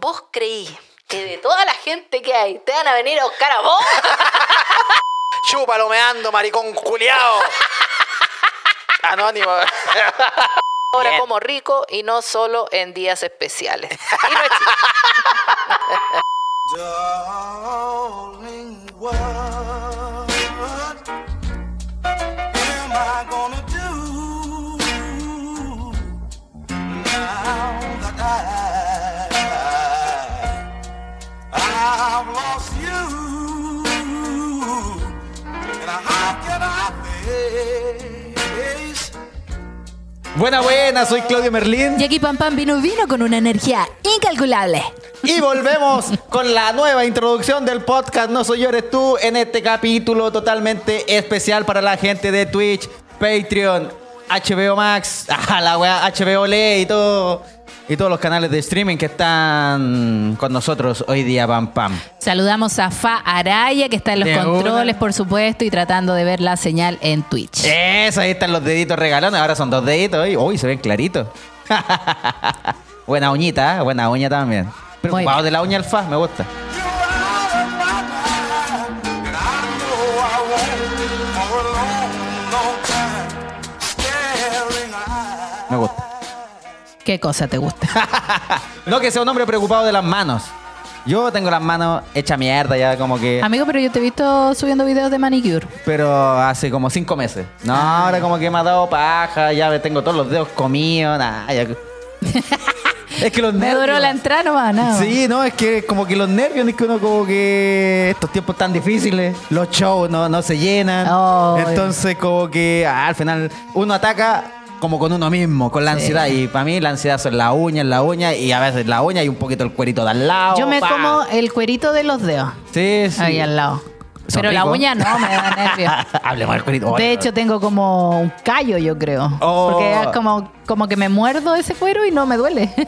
¿vos creí que de toda la gente que hay te van a venir a buscar a vos? Chúpalo meando, maricón culiao. Anónimo. Ahora Bien. como rico y no solo en días especiales. Y no. Darling, what am I gonna do now that I, I've lost you? And how can I face Buena, buena, soy Claudio Merlín. Y aquí Pam Pam vino vino con una energía incalculable. Y volvemos con la nueva introducción del podcast No Soy Yo Eres Tú en este capítulo totalmente especial para la gente de Twitch, Patreon, HBO Max, ah, la wea, HBO Le y todo. Y todos los canales de streaming que están con nosotros hoy día, pam pam. Saludamos a Fa Araya, que está en los De controles, una. por supuesto, y tratando de ver la señal en Twitch. Eso, ahí están los deditos regalones. Ahora son dos deditos. Uy, uy, se ven claritos. buena uñita, ¿eh? buena uña también. Preocupado de la uña alfa, me gusta. Me gusta. ¿Qué cosa te gusta? No que sea un hombre preocupado de las manos. Yo tengo las manos hechas mierda ya como que... Amigo, pero yo te he visto subiendo videos de manicure. Pero hace como cinco meses. No, ahora como que me ha dado paja, ya me tengo todos los dedos comidos, nada. ya- es que los Me nervios... duró la entrada nomás, nada. Sí, no, es que como que los nervios, es que uno como que estos tiempos tan difíciles, los shows no, no se llenan. Oh, entonces como que ah, al final uno ataca como con uno mismo, con la Sí. ansiedad. Y para mí la ansiedad son las uñas, la uña y a veces la uña y un poquito el cuerito de al lado. Yo me pa. como el cuerito de los dedos. Sí, sí. Ahí al lado. Son Pero la uña no, me da nervios. Hablemos del cuerito. De hecho, tengo como un callo, yo creo. Oh. Porque es como, como que me muerdo ese cuero y no me duele.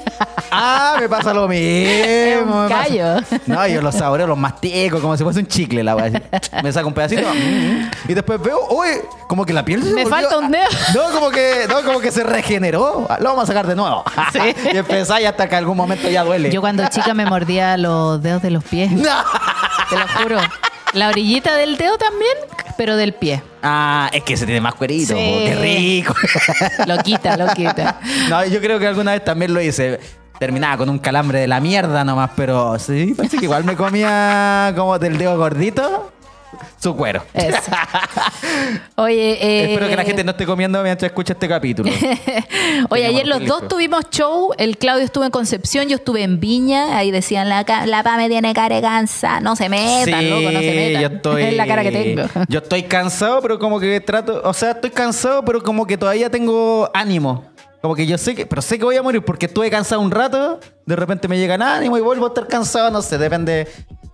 Ah, me pasa lo mismo. un callo. No, yo los saboreo, los mastico como si fuese un chicle la. Me saco un pedacito mm, y después veo, uy, como que la piel se Me volvió- falta un dedo. No, como que, no, como que se regeneró. Lo vamos a sacar de nuevo. Sí. y empezáis hasta que algún momento ya duele. Yo cuando chica me mordía los dedos de los pies. No. Te lo juro. La orillita del dedo también, pero del pie. Ah, es que se tiene más cuerito. Sí. po, Qué rico. Lo quita, lo quita. no, yo creo que alguna vez también lo hice. Terminaba con un calambre de la mierda nomás, pero sí, parece que igual me comía como del dedo gordito su cuero. Eso. Oye, eh, Espero que la gente no esté comiendo mientras escucha este capítulo. Oye, ayer los dos tuvimos show. El Claudio estuvo en Concepción, yo estuve en Viña. Ahí decían, la, la PA me tiene cara cansa. No se metan, loco, no se metan. yo estoy. Es la cara que tengo. Yo estoy cansado, pero como que trato. O sea, estoy cansado, pero como que todavía tengo ánimo. Como que yo sé que. Pero sé que voy a morir porque estuve cansado un rato. De repente me llegan ánimo y vuelvo a estar cansado. No sé, depende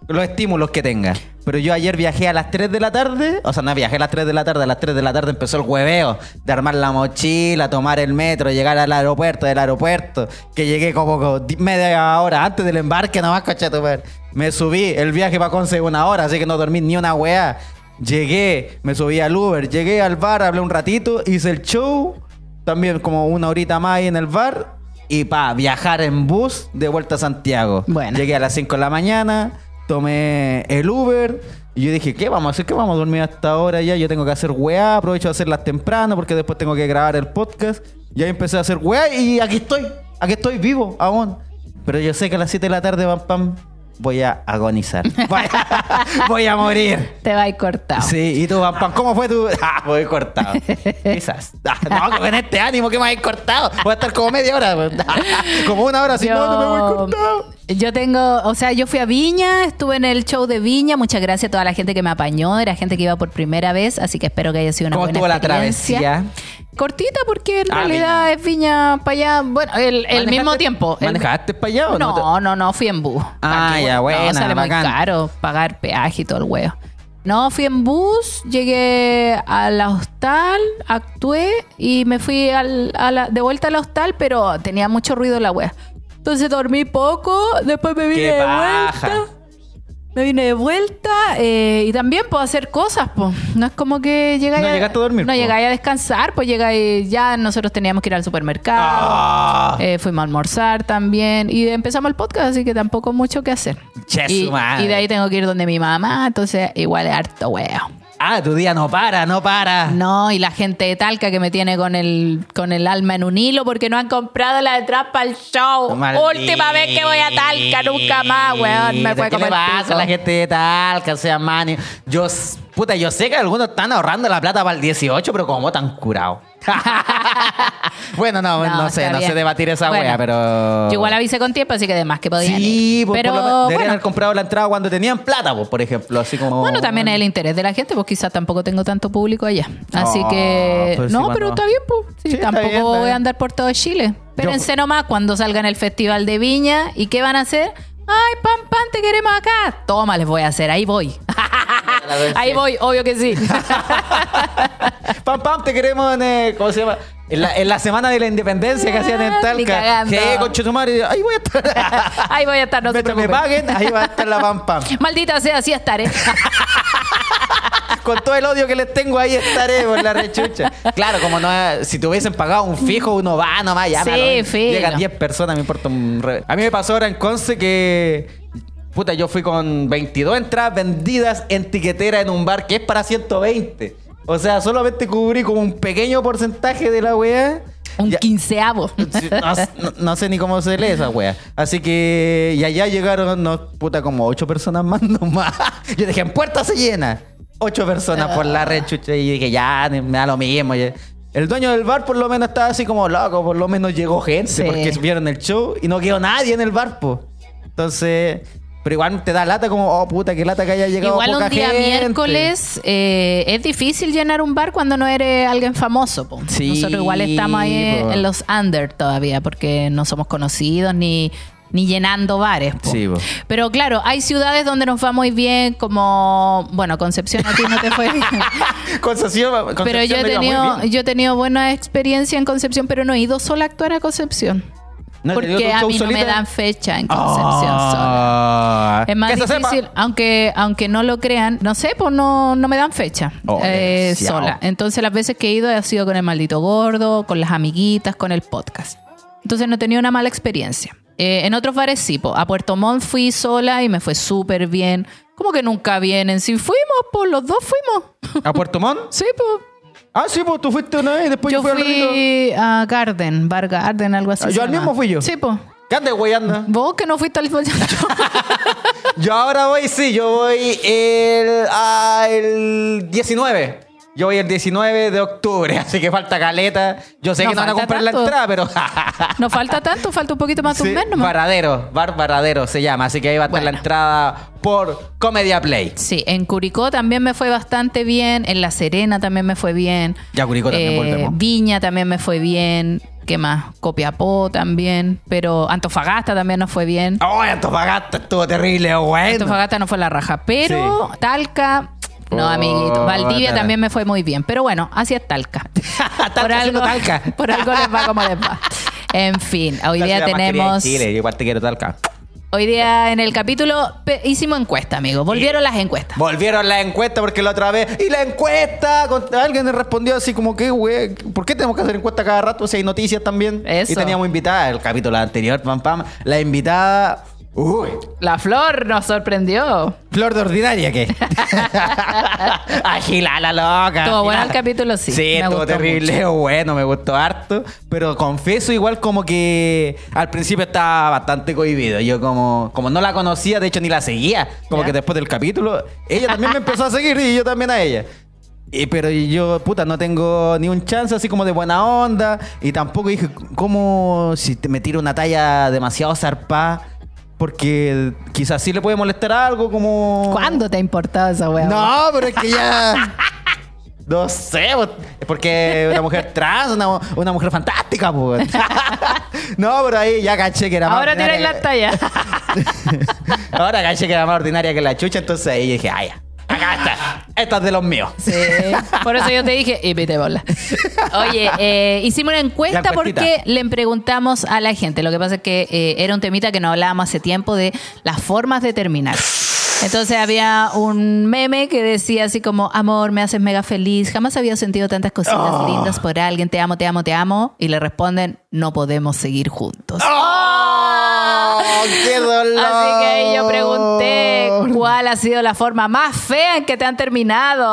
los estímulos que tenga. Pero yo ayer viajé a las 3 de la tarde. O sea, no viajé a las 3 de la tarde. A las 3 de la tarde empezó el hueveo de armar la mochila, tomar el metro, llegar al aeropuerto, del aeropuerto. Que llegué como co- di- media hora antes del embarque, nomás, coche tu madre. Me subí, el viaje para Conce una hora, así que no dormí ni una weá. Llegué, me subí al Uber, llegué al bar, hablé un ratito, hice el show, también como una horita más ahí en el bar. Y pa, viajar en bus de vuelta a Santiago. Bueno. Llegué a las 5 de la mañana, tomé el Uber. Y yo dije, ¿qué vamos a hacer? ¿Qué vamos a dormir hasta ahora ya? Yo tengo que hacer weá, aprovecho de hacerlas temprano porque después tengo que grabar el podcast. Y ahí empecé a hacer weá y aquí estoy. Aquí estoy vivo aún. Pero yo sé que a las 7 de la tarde, pam, pam, voy a agonizar. Voy a, voy a morir. Te va a ir cortado. Sí, y tú, pam, ¿cómo fue tu...? Ah, voy cortado. Quizás. Ah, no, con este ánimo que me habéis cortado. Voy a estar como media hora. Como una hora, si no, no me voy cortado. Yo tengo, o sea, yo fui a Viña, estuve en el show de Viña. Muchas gracias a toda la gente que me apañó. Era gente que iba por primera vez, así que espero que haya sido una ¿Cómo buena estuvo la experiencia. travesía? Cortita porque en Ah, realidad Viña. es Viña para allá. Bueno, el, el ¿Manejaste- mismo tiempo. El- ¿Manejaste para allá o no? no, no, no, fui en bus. Ah, Aquí, ya, no, buena, sale muy bacán. caro pagar peaje y todo el huevo. No, fui en bus, llegué a la hostal, actué y me fui al- a la- de vuelta al hostal, pero tenía mucho ruido la wea. Entonces dormí poco, después me vine de vuelta. Me vine de vuelta eh, y también puedo hacer cosas, pues. No es como que llegáis No llegaste a dormir, No po. llegáis a descansar, pues llegáis ya nosotros teníamos que ir al supermercado. Ah. eh, fuimos a almorzar también y empezamos el podcast, así que tampoco mucho que hacer. Che, y, madre. y de ahí tengo que ir donde mi mamá, entonces igual es harto weo. Ah, tu día no para, no para. No, y la gente de Talca que me tiene con el, con el alma en un hilo porque no han comprado la entrada para el show. Última vez que voy a Talca, nunca más, weón. Me fue ¿Qué le pasa a la gente de Talca, o sea, man? Yo, puta, yo sé que algunos están ahorrando la plata para el 18, pero como tan curado. bueno, no, no, sé, no sé debatir esa Bueno, wea, pero... Yo igual avisé con tiempo, así que además que podían Sí, ir. pues, Pero por lo menos deberían bueno, haber comprado la entrada cuando tenían plata, pues, por ejemplo, así como... bueno, también es el interés de la gente, pues quizás tampoco tengo tanto público allá. Así Oh, que... pues no, pero está bien, pues. Sí, tampoco bien, voy a andar por todo Chile. Espérense nomás cuando salga en el Festival de Viña. ¿Y qué van a hacer? Ay, pam, pam, te queremos acá. Toma, les voy a hacer. Ahí voy. Ahí voy, obvio que sí. Pam, pam, te queremos en, eh, ¿cómo se llama? En la, en la semana de la independencia que hacían en Ni Talca. Sí, conchetumare, ahí voy a estar. Ahí voy a estar, no se me paguen, ahí va a estar la pam pam. Maldita sea, así estaré. Con todo el odio que les tengo, ahí estaré por la rechucha. Claro, como no, si te hubiesen pagado un fijo, uno va nomás, ya. Sí, filo. Llegan 10 personas, me importa un re- A mí me pasó ahora en Conce que. Puta, yo fui con 22 entradas vendidas en tiquetera en un bar que es para 120. O sea, solamente cubrí como un pequeño porcentaje de la weá. Un Ya- quinceavo. No, sé ni cómo se lee esa wea. Así que. Y allá llegaron, no, puta, como ocho personas más nomás. Yo dije, en puerta se llena. Ocho personas por la red, chucha. Y dije, ya, me da lo mismo. El dueño del bar por lo menos estaba así como loco, por lo menos llegó gente Sí. porque vieron el show y no quedó nadie en el bar, po. Entonces, pero igual te da lata como, oh puta, que lata que haya llegado Igual poca un día gente. miércoles eh, es difícil llenar un bar cuando no eres alguien famoso. po. Sí, Nosotros igual estamos ahí po. en los under todavía porque no somos conocidos ni, ni llenando bares. po. Sí, po. Pero claro, hay ciudades donde nos va muy bien, como, bueno, Concepción a ti no te fue bien. Concepción, pero yo Concepción he, tenido, yo he tenido buena experiencia en Concepción, pero no he ido sola a actuar a Concepción. ¿No has tenido porque a mí no me dan fecha en Concepción sola. Ah. Es más se difícil, aunque, aunque no lo crean, no sé, pues no, no me dan fecha Oh, eh, sola. Entonces las veces que he ido ha sido con el maldito gordo, con las amiguitas, con el podcast. Entonces no he tenido una mala experiencia. Eh, en otros bares sí, po. a Puerto Montt fui sola y me fue súper bien. Como que nunca vienen. Si fuimos, pues los dos fuimos. ¿A Puerto Montt? Sí, pues. Ah, sí, pues tú fuiste una vez y después yo, Yo fui al fui a Garden, Bar Garden, algo así. Ah, yo al mismo fui yo. Sí, pues. ¿Qué andas, güey, anda? Vos que no fuiste al Yo ahora voy, sí, yo voy el, ah, el 19. Yo voy el 19 de octubre, así que falta caleta. Yo sé No que no van a comprar la tanto. entrada, pero... No falta tanto, falta un poquito más de Sí, un mes nomás. Varadero, Bar Varadero se llama, así que ahí va a estar Bueno. la entrada por Comedia Play. Sí, en Curicó también me fue bastante bien, en La Serena también me fue bien. Ya, Curicó también Eh, volvemos. Viña también me fue bien. ¿Qué más? Copiapó también. Pero Antofagasta también nos fue bien. ¡Oh, Antofagasta estuvo terrible, bueno! Antofagasta no fue la raja. Pero Talca, no, Puta. amiguito. Valdivia también me fue muy bien. Pero bueno, así es Talca. Talca siendo Talca. por algo les va como les va. En fin, hoy La día tenemos. Chile, yo igual te quiero Talca. Hoy día en el capítulo hicimos encuesta, amigos. Volvieron las encuestas. Volvieron la encuesta porque la otra vez. Y la encuesta. Alguien respondió así como que, güey, ¿por qué tenemos que hacer encuesta cada rato? Si hay noticias también. Eso. Y teníamos invitada el capítulo anterior, pam, pam. La invitada. Uy, La flor nos sorprendió. flor de ordinaria, ¿qué? Agila la loca. Estuvo bueno el capítulo, sí. Sí, Me estuvo terrible, bueno, me gustó harto. Pero confieso, igual como que al principio estaba bastante cohibido. Yo como, como no la conocía, de hecho ni la seguía. Como Ya. que después del capítulo, ella también me empezó a seguir y yo también a ella. Y, pero yo, puta, no tengo ni un chance así como de buena onda. Y tampoco dije, ¿cómo si te- me tiro una talla demasiado zarpada? Porque quizás sí le puede molestar algo como... ¿Cuándo te ha importado esa weá? No, pero es que ya. No sé, pues, es porque una mujer trans, una, una mujer fantástica, pues. No, pero ahí ya caché que era más Ahora tiráis la talla. Ahora caché que era más ordinaria que la chucha, entonces ahí dije, ah, ya. Acá está. Esta es de los míos. Sí. Por eso yo te dije, y pite bola. Oye, eh, hicimos una encuesta porque le preguntamos a la gente. Lo que pasa es que eh, era un temita que no hablábamos hace tiempo de las formas de terminar. Entonces había un meme que decía así como, amor, me haces mega feliz, jamás había sentido tantas cositas Oh. lindas por alguien, te amo, te amo, te amo. Y le responden, no podemos seguir juntos. ¡Oh! ¡Qué dolor! Así que yo pregunté, ¿cuál ha sido la forma más fea en que te han terminado?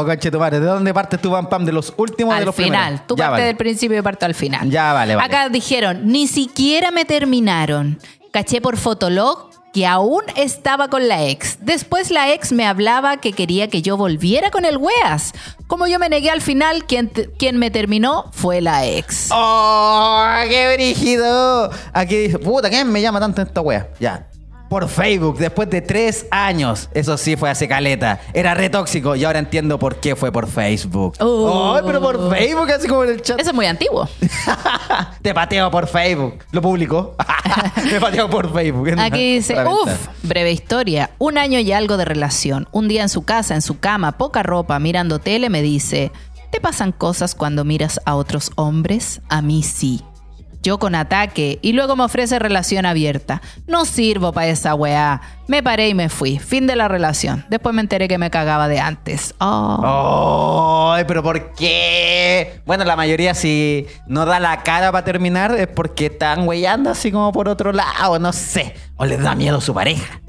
Oh, conche tu madre. ¿De dónde partes tu pam pam? ¿De los últimos de al los final. primeros? Tú Ya, partes vale. del principio y parto al final. Ya, vale, vale. Acá dijeron, ni siquiera me terminaron. Caché por Fotolog que aún estaba con la ex. Después la ex me hablaba que quería que yo volviera con el weas. Como yo me negué al final, quien, quien me terminó fue la ex. ¡Oh, qué brígido! Aquí dice, puta, ¿quién me llama tanto esta wea? Ya. Por Facebook, después de tres años. Eso sí fue hace caleta. Era re tóxico y ahora entiendo por qué fue por Facebook. Oh. ¡Ay, pero por Facebook, así como en el chat! Eso es muy antiguo. Te pateo por Facebook. Lo publicó. Me pateo por Facebook. Aquí dice, uff, breve historia, un año y algo de relación. Un día en su casa, en su cama, poca ropa, mirando tele, me dice, ¿te pasan cosas cuando miras a otros hombres? A mí sí. Yo con ataque y luego me ofrece relación abierta. No sirvo para esa weá. Me paré y me fui. Fin de la relación. Después me enteré que me cagaba de antes. Oh. ¡Ay, pero por qué! Bueno, la mayoría si no da la cara para terminar es porque están weyando así como por otro lado, no sé. O les da miedo su pareja.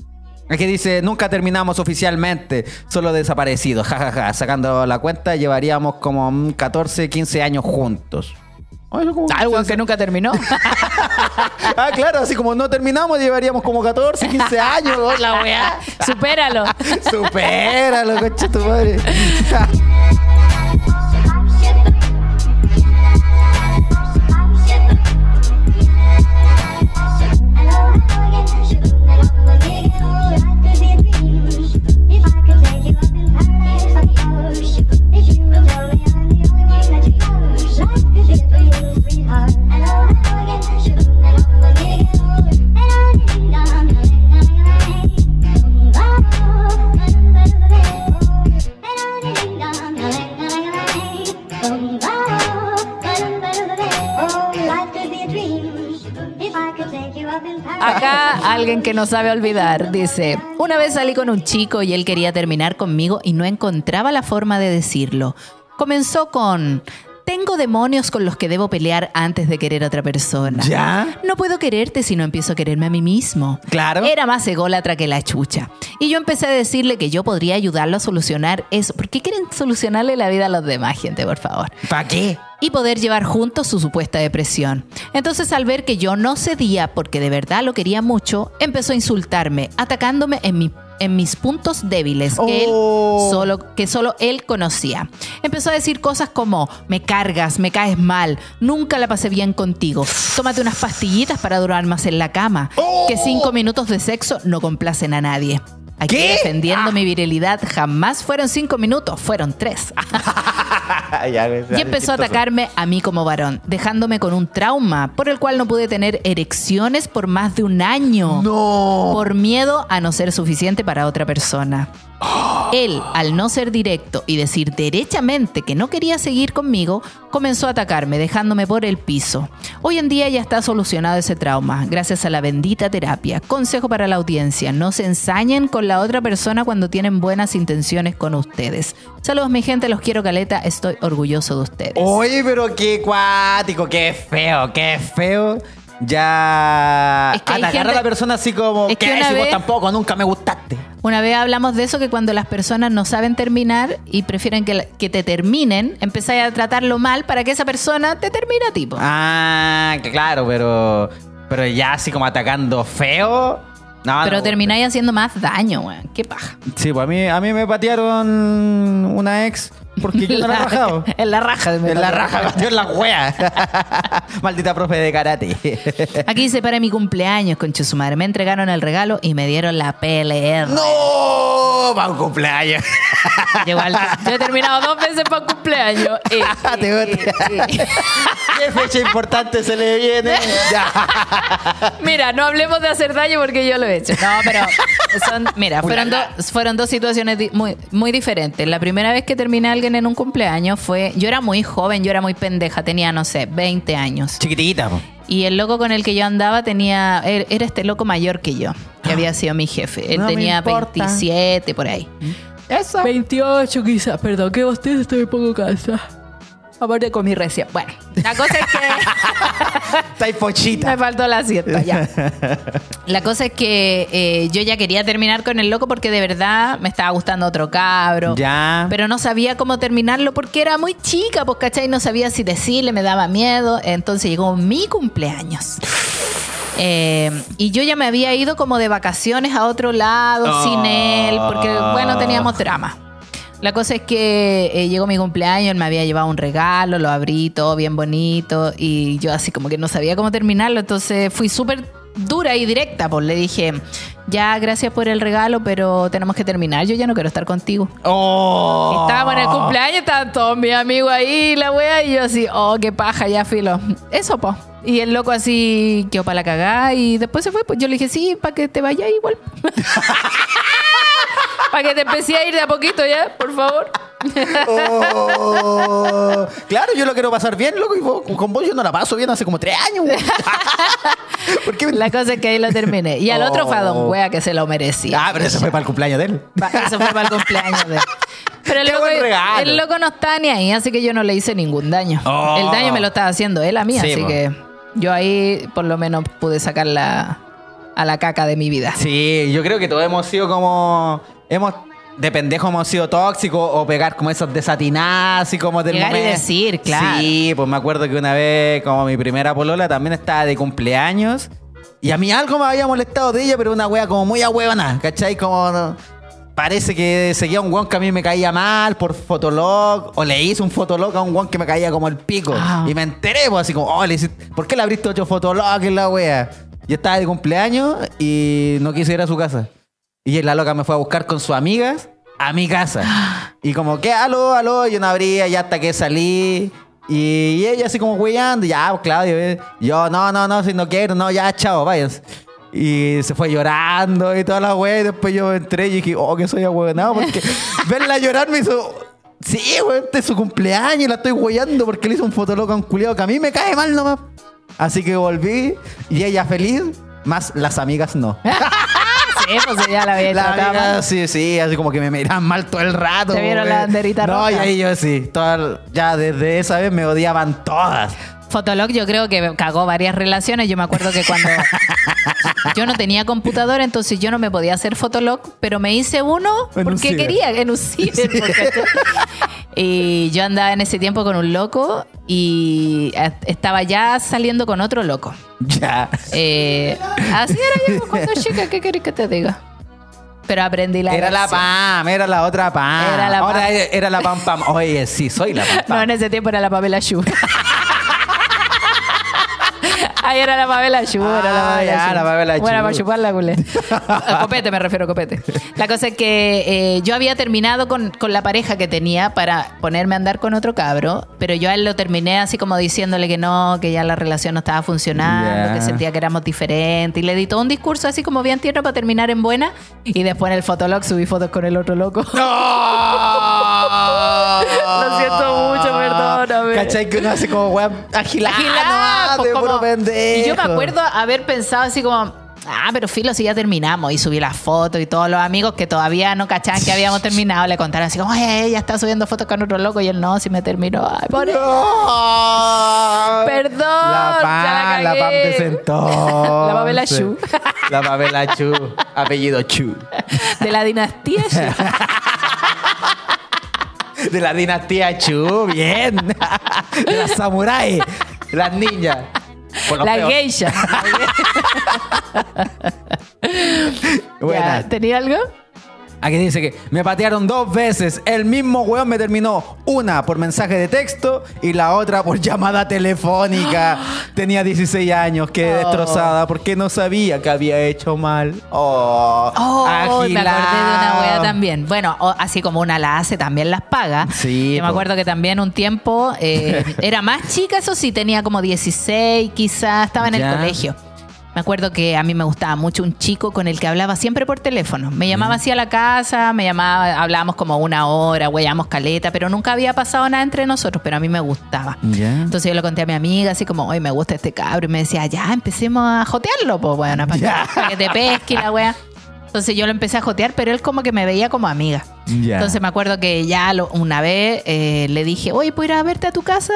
Aquí dice, nunca terminamos oficialmente, solo desaparecidos. Ja, ja, ja. Sacando la cuenta, llevaríamos como mm, 14, 15 años juntos. Ay, Algo que nunca terminó. Ah, claro, así como no terminamos, llevaríamos como 14, 15 años. oh, la weá. Supéralo. Supéralo, coche tu madre. Acá alguien que no sabe olvidar dice, una vez salí con un chico y él quería terminar conmigo y no encontraba la forma de decirlo. Comenzó con, tengo demonios con los que debo pelear antes de querer a otra persona. ¿Ya? No puedo quererte si no empiezo a quererme a mí mismo. Claro. Era más ególatra que la chucha. Y yo empecé a decirle que yo podría ayudarlo a solucionar eso. ¿Por qué quieren solucionarle la vida a los demás, gente, por favor? ¿Para qué? y poder llevar juntos su supuesta depresión. Entonces al ver que yo no cedía porque de verdad lo quería mucho, empezó a insultarme, atacándome en mi en mis puntos débiles que, Oh. él solo, que solo él conocía. Empezó a decir cosas como, me cargas, me caes mal, nunca la pasé bien contigo, tómate unas pastillitas para durar más en la cama, que cinco minutos de sexo no complacen a nadie. Aquí ¿Qué? defendiendo mi virilidad, jamás fueron cinco minutos, fueron tres. Y empezó a atacarme a mí como varón, dejándome con un trauma por el cual no pude tener erecciones por más de un año. No. Por miedo a no ser suficiente para otra persona. Él, al no ser directo y decir derechamente que no quería seguir conmigo, comenzó a atacarme, dejándome por el piso. Hoy en día ya está solucionado ese trauma, gracias a la bendita terapia. Consejo para la audiencia, no se ensañen con la otra persona cuando tienen buenas intenciones con ustedes. Saludos mi gente, los quiero caleta, estoy orgulloso de ustedes. Oye, pero qué cuático, qué feo, qué feo. Ya Es que atacar gente- a la persona así como Es que que una si vos tampoco, nunca me gustaste. Una vez hablamos de eso, que cuando las personas no saben terminar y prefieren que, que te terminen, empezáis a tratarlo mal para que esa persona te termine a ti. Ah, claro, pero pero ya así como atacando feo. No, Pero no. termináis haciendo más daño, weón. Qué paja. Sí, pues a mí, a mí me patearon una ex porque yo la he rajado. En la raja. En la raja, pateó en la wea. Maldita profe de karate. Aquí dice para mi cumpleaños, conche su madre. Me entregaron el regalo y me dieron la PLR. ¡No! Va un cumpleaños. Yo, he terminado dos veces para cumpleaños. Eh, Te eh, eh. ¿Qué fecha importante se le viene? Mira, no hablemos de hacer daño porque yo lo he hecho. No, pero son, mira, fueron, dos fueron dos situaciones muy, muy diferentes. La primera vez que terminé a alguien en un cumpleaños fue, yo era muy joven, yo era muy pendeja, tenía, no sé, 20 años. Chiquitita, po. Y el loco con el que yo andaba tenía, er- era este loco mayor que yo, que había sido mi jefe. Él No tenía importa. 27 por ahí. Eso. 28 quizás, perdón, que usted estoy un poco cansada. Aparte con mi recia. Bueno, la cosa es que... Está pochita. Me faltó la siesta, ya. La cosa es que eh, yo ya quería terminar con el loco porque de verdad me estaba gustando otro cabro. Ya. Pero no sabía cómo terminarlo porque era muy chica, pues, ¿cachai? No sabía si decirle, me daba miedo. Entonces llegó mi cumpleaños. Eh, y yo ya me había ido como de vacaciones a otro lado sin él, porque, bueno, teníamos drama. La cosa es que eh, llegó mi cumpleaños, él me había llevado un regalo, lo abrí todo bien bonito y yo así como que no sabía cómo terminarlo, entonces fui súper dura y directa, pues le dije, ya gracias por el regalo, pero tenemos que terminar, yo ya no quiero estar contigo. Oh. Estábamos en el cumpleaños, estaban todos mis amigos ahí, la wea, y yo así, oh, qué paja, ya filo. Eso, po. Y el loco así quedó para la cagada y después se fue, pues yo le dije, sí, para que te vayas igual. para que te empecé a ir de a poquito ya, por favor. Oh. Claro, yo lo quiero pasar bien, loco. Y vos- con vos yo no la paso bien hace como tres años. La cosa es que ahí lo terminé. Y al otro fue a Don Oh. Wea que se lo merecía. Ah, pero eso fue para el cumpleaños de él. Eso fue para el cumpleaños de él. Pero el loco, el loco no está ni ahí, así que yo no le hice ningún daño. Oh. El daño me lo estaba haciendo él a mí, Sí, así que yo ahí por lo menos pude sacarla a la caca de mi vida. Sí, yo creo que todos hemos sido como. Hemos. De pendejo hemos sido tóxicos o pegar como esas desatinadas y como del Llegar y momento. decir, claro. Sí, pues me acuerdo que una vez, como mi primera polola, también estaba de cumpleaños. Y a mí algo me había molestado de ella, pero una wea como muy ahuevona, ¿cachai? Como. no- Parece que seguía un weón que a mí me caía mal por Fotolog, o le hice un Fotolog a un weón que me caía como el pico. Ah. Y me enteré, pues así como, oh, le hiciste- ¿por qué le abriste ocho Fotolog en la wea? Yo estaba de cumpleaños y no quise ir a su casa. Y la loca me fue a buscar con sus amigas a mi casa. Y como que, aló, aló, yo no abría, ya hasta que salí. Y, ella así como weyando, ya, pues, Claudio, yo, no, no, no, si no quiero, no, ya, chao, váyanse. Y se fue llorando y toda la wea. Y después yo entré y dije, oh, que soy ahueonado. Porque verla llorar me hizo. Sí, weón, este es su cumpleaños y la estoy weyando porque le hizo un fotoloco a un culiado que a mí me cae mal nomás. Así que volví y ella feliz, más las amigas no. Sí, pues ya la había La sí, sí, así como que me miran mal todo el rato. Te vieron la banderita No, roja. y ahí yo sí. toda- ya desde esa vez me odiaban todas. Fotolog yo creo que cagó varias relaciones. Yo me acuerdo que cuando yo no tenía computadora, entonces yo no me podía hacer Fotolog, pero me hice uno En un porque ciber. quería, en un ciber. porque- y yo andaba en ese tiempo con un loco y eh, estaba ya saliendo con otro loco. Ya. Eh, así era yo cuando chica, ¿qué querés que te diga? Pero aprendí la Era la. Pam, era la otra Pam. Era la Ahora Pam. era la Pam Pam. Oye, sí, soy la Pam Pam. No, en ese tiempo era la Pamela Shu. Ahí era la Pamela Shu, era la Ah, Pamela ya, la Shu. Bueno, para chuparla, culé. A copete, me refiero a copete. La cosa es que eh, yo había terminado con, con la pareja que tenía para ponerme a andar con otro cabro, pero yo a él lo terminé así como diciéndole que no, que ya la relación no estaba funcionando, que sentía que éramos diferentes. Y le di todo un discurso así como bien tierno para terminar en buena. Y después en el fotolog subí fotos con el otro loco. ¡No! Lo siento mucho, perdóname. ¿Cachai? Que uno hace como weá agilada. Agilada, pues, como-. Y yo me acuerdo haber pensado así como, ah, pero filo, si ya terminamos. Y subí las fotos y todos los amigos que todavía no cachaban que habíamos terminado le contaron así como, oye, ella está subiendo fotos con otro loco y él no, si me terminó. Ay, pobre. No. Perdón, La ya Pam, la la Pam de entonces. La Pamela Chu. La Pamela Chu. Apellido Chu. De la dinastía. Shu. De la dinastía Chu. Bien. De las samuráis. Las los la geisha. ¿Tenía algo? Aquí dice que me patearon dos veces. El mismo weón me terminó una por mensaje de texto y la otra por llamada telefónica. Tenía 16 años, quedé Oh. destrozada porque no sabía que había hecho mal. Oh, Oh, me acordé de una wea también. Bueno, así como una la hace, también las paga. Sí, Yo me acuerdo que también un tiempo eh, era más chica, eso sí, tenía como 16, quizás, estaba en el Ya. colegio. Me acuerdo que a mí me gustaba mucho un chico con el que hablaba siempre por teléfono. Me llamaba así a la casa, me llamaba, hablábamos como una hora, huellamos caleta, pero nunca había pasado nada entre nosotros, pero a mí me gustaba. Entonces yo le conté a mi amiga, así como, hoy me gusta este cabro, y me decía, ya, empecemos a jotearlo, pues, bueno, para, Ya. que, para que te pesque la wea. Entonces yo lo empecé a jotear, pero él como que me veía como amiga. Entonces me acuerdo que ya lo- una vez eh, le dije, oye, ¿puedo ir a verte a tu casa?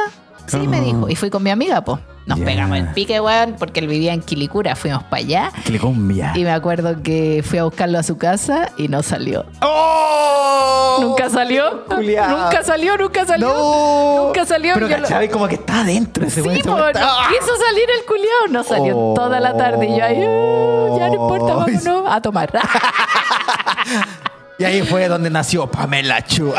Sí, me Oh. dijo. Y fui con mi amiga, pues. Nos pegamos el pique, weón, porque él vivía en Quilicura. Fuimos para allá. Clicumbia. Y me acuerdo que fui a buscarlo a su casa y no salió. ¡Oh! Nunca salió. Culiao. Nunca salió, nunca salió. No. Nunca salió. Pero Yo lo- cachai, como que está adentro ese weón, Sí, no ¡Ah! quiso salir el culiao, no salió Oh. toda la tarde. Y yo ahí, "Ah, ya no importa, vámonos a tomar. Y ahí fue donde nació Pamela Chu.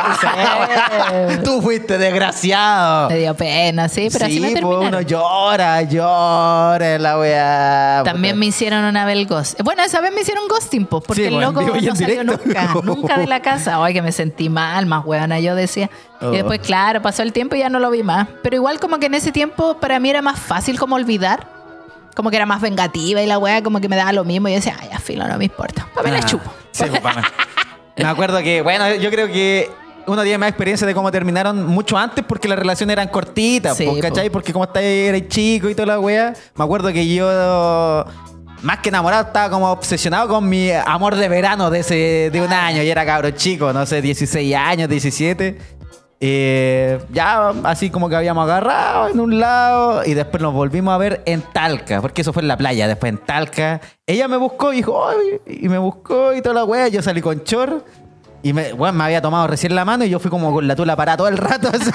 Tú fuiste desgraciado. me dio pena, sí, pero así me sí, pues terminaron. uno llora, llora la weá. También me hicieron una vez el ghost. Bueno, esa vez me hicieron ghosting, pues, porque Sí, el loco no salió directo. nunca, nunca de la casa. Ay, que me sentí mal, más huevona, yo decía. Oh. Y después, claro, pasó el tiempo y ya no lo vi más. Pero igual como que en ese tiempo para mí era más fácil como olvidar. Como que era más vengativa y la wea como que me daba lo mismo. Y yo decía, ay, filo, no me importa. Pues me la Ah, chupo. Sí, pues, Pamela. Me acuerdo que, bueno, yo creo que uno tiene más experiencia de cómo terminaron mucho antes porque las relaciones eran cortitas, Sí, ¿cachai? po. Porque como estaba era chico y toda la wea, me acuerdo que yo, más que enamorado, estaba como obsesionado con mi amor de verano de ese de un año. Y era cabro chico, no sé, 16 años, 17. Eh, ya así como que habíamos agarrado en un lado y después nos volvimos a ver en Talca, porque eso fue en la playa, después en Talca. Ella me buscó y dijo, "Ay", y me buscó y toda la wea, yo salí con chor y me, bueno, me había tomado recién la mano y yo fui como con la tula parada todo el rato. o sea.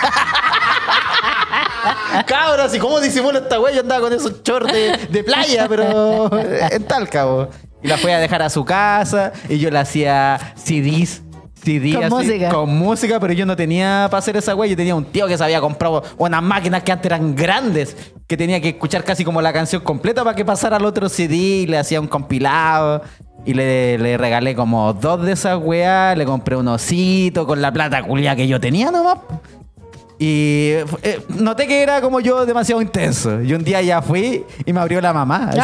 Cabros, ¿y cómo disimulo esta wea? Yo andaba con esos shorts de, de playa, pero en Talca, bo. Y la fui a dejar a su casa y yo le hacía CDs. CD Con así, música. con música, pero yo no tenía para hacer esa wea. Yo tenía un tío que se había comprado unas máquinas que antes eran grandes, que tenía que escuchar casi como la canción completa para que pasara al otro CD. Y le hacía un compilado. Y le, le regalé como dos de esas weas. Le compré un osito con la plata culia que yo tenía nomás. Y eh, noté que era como yo demasiado intenso. Y un día ya fui y me abrió la mamá.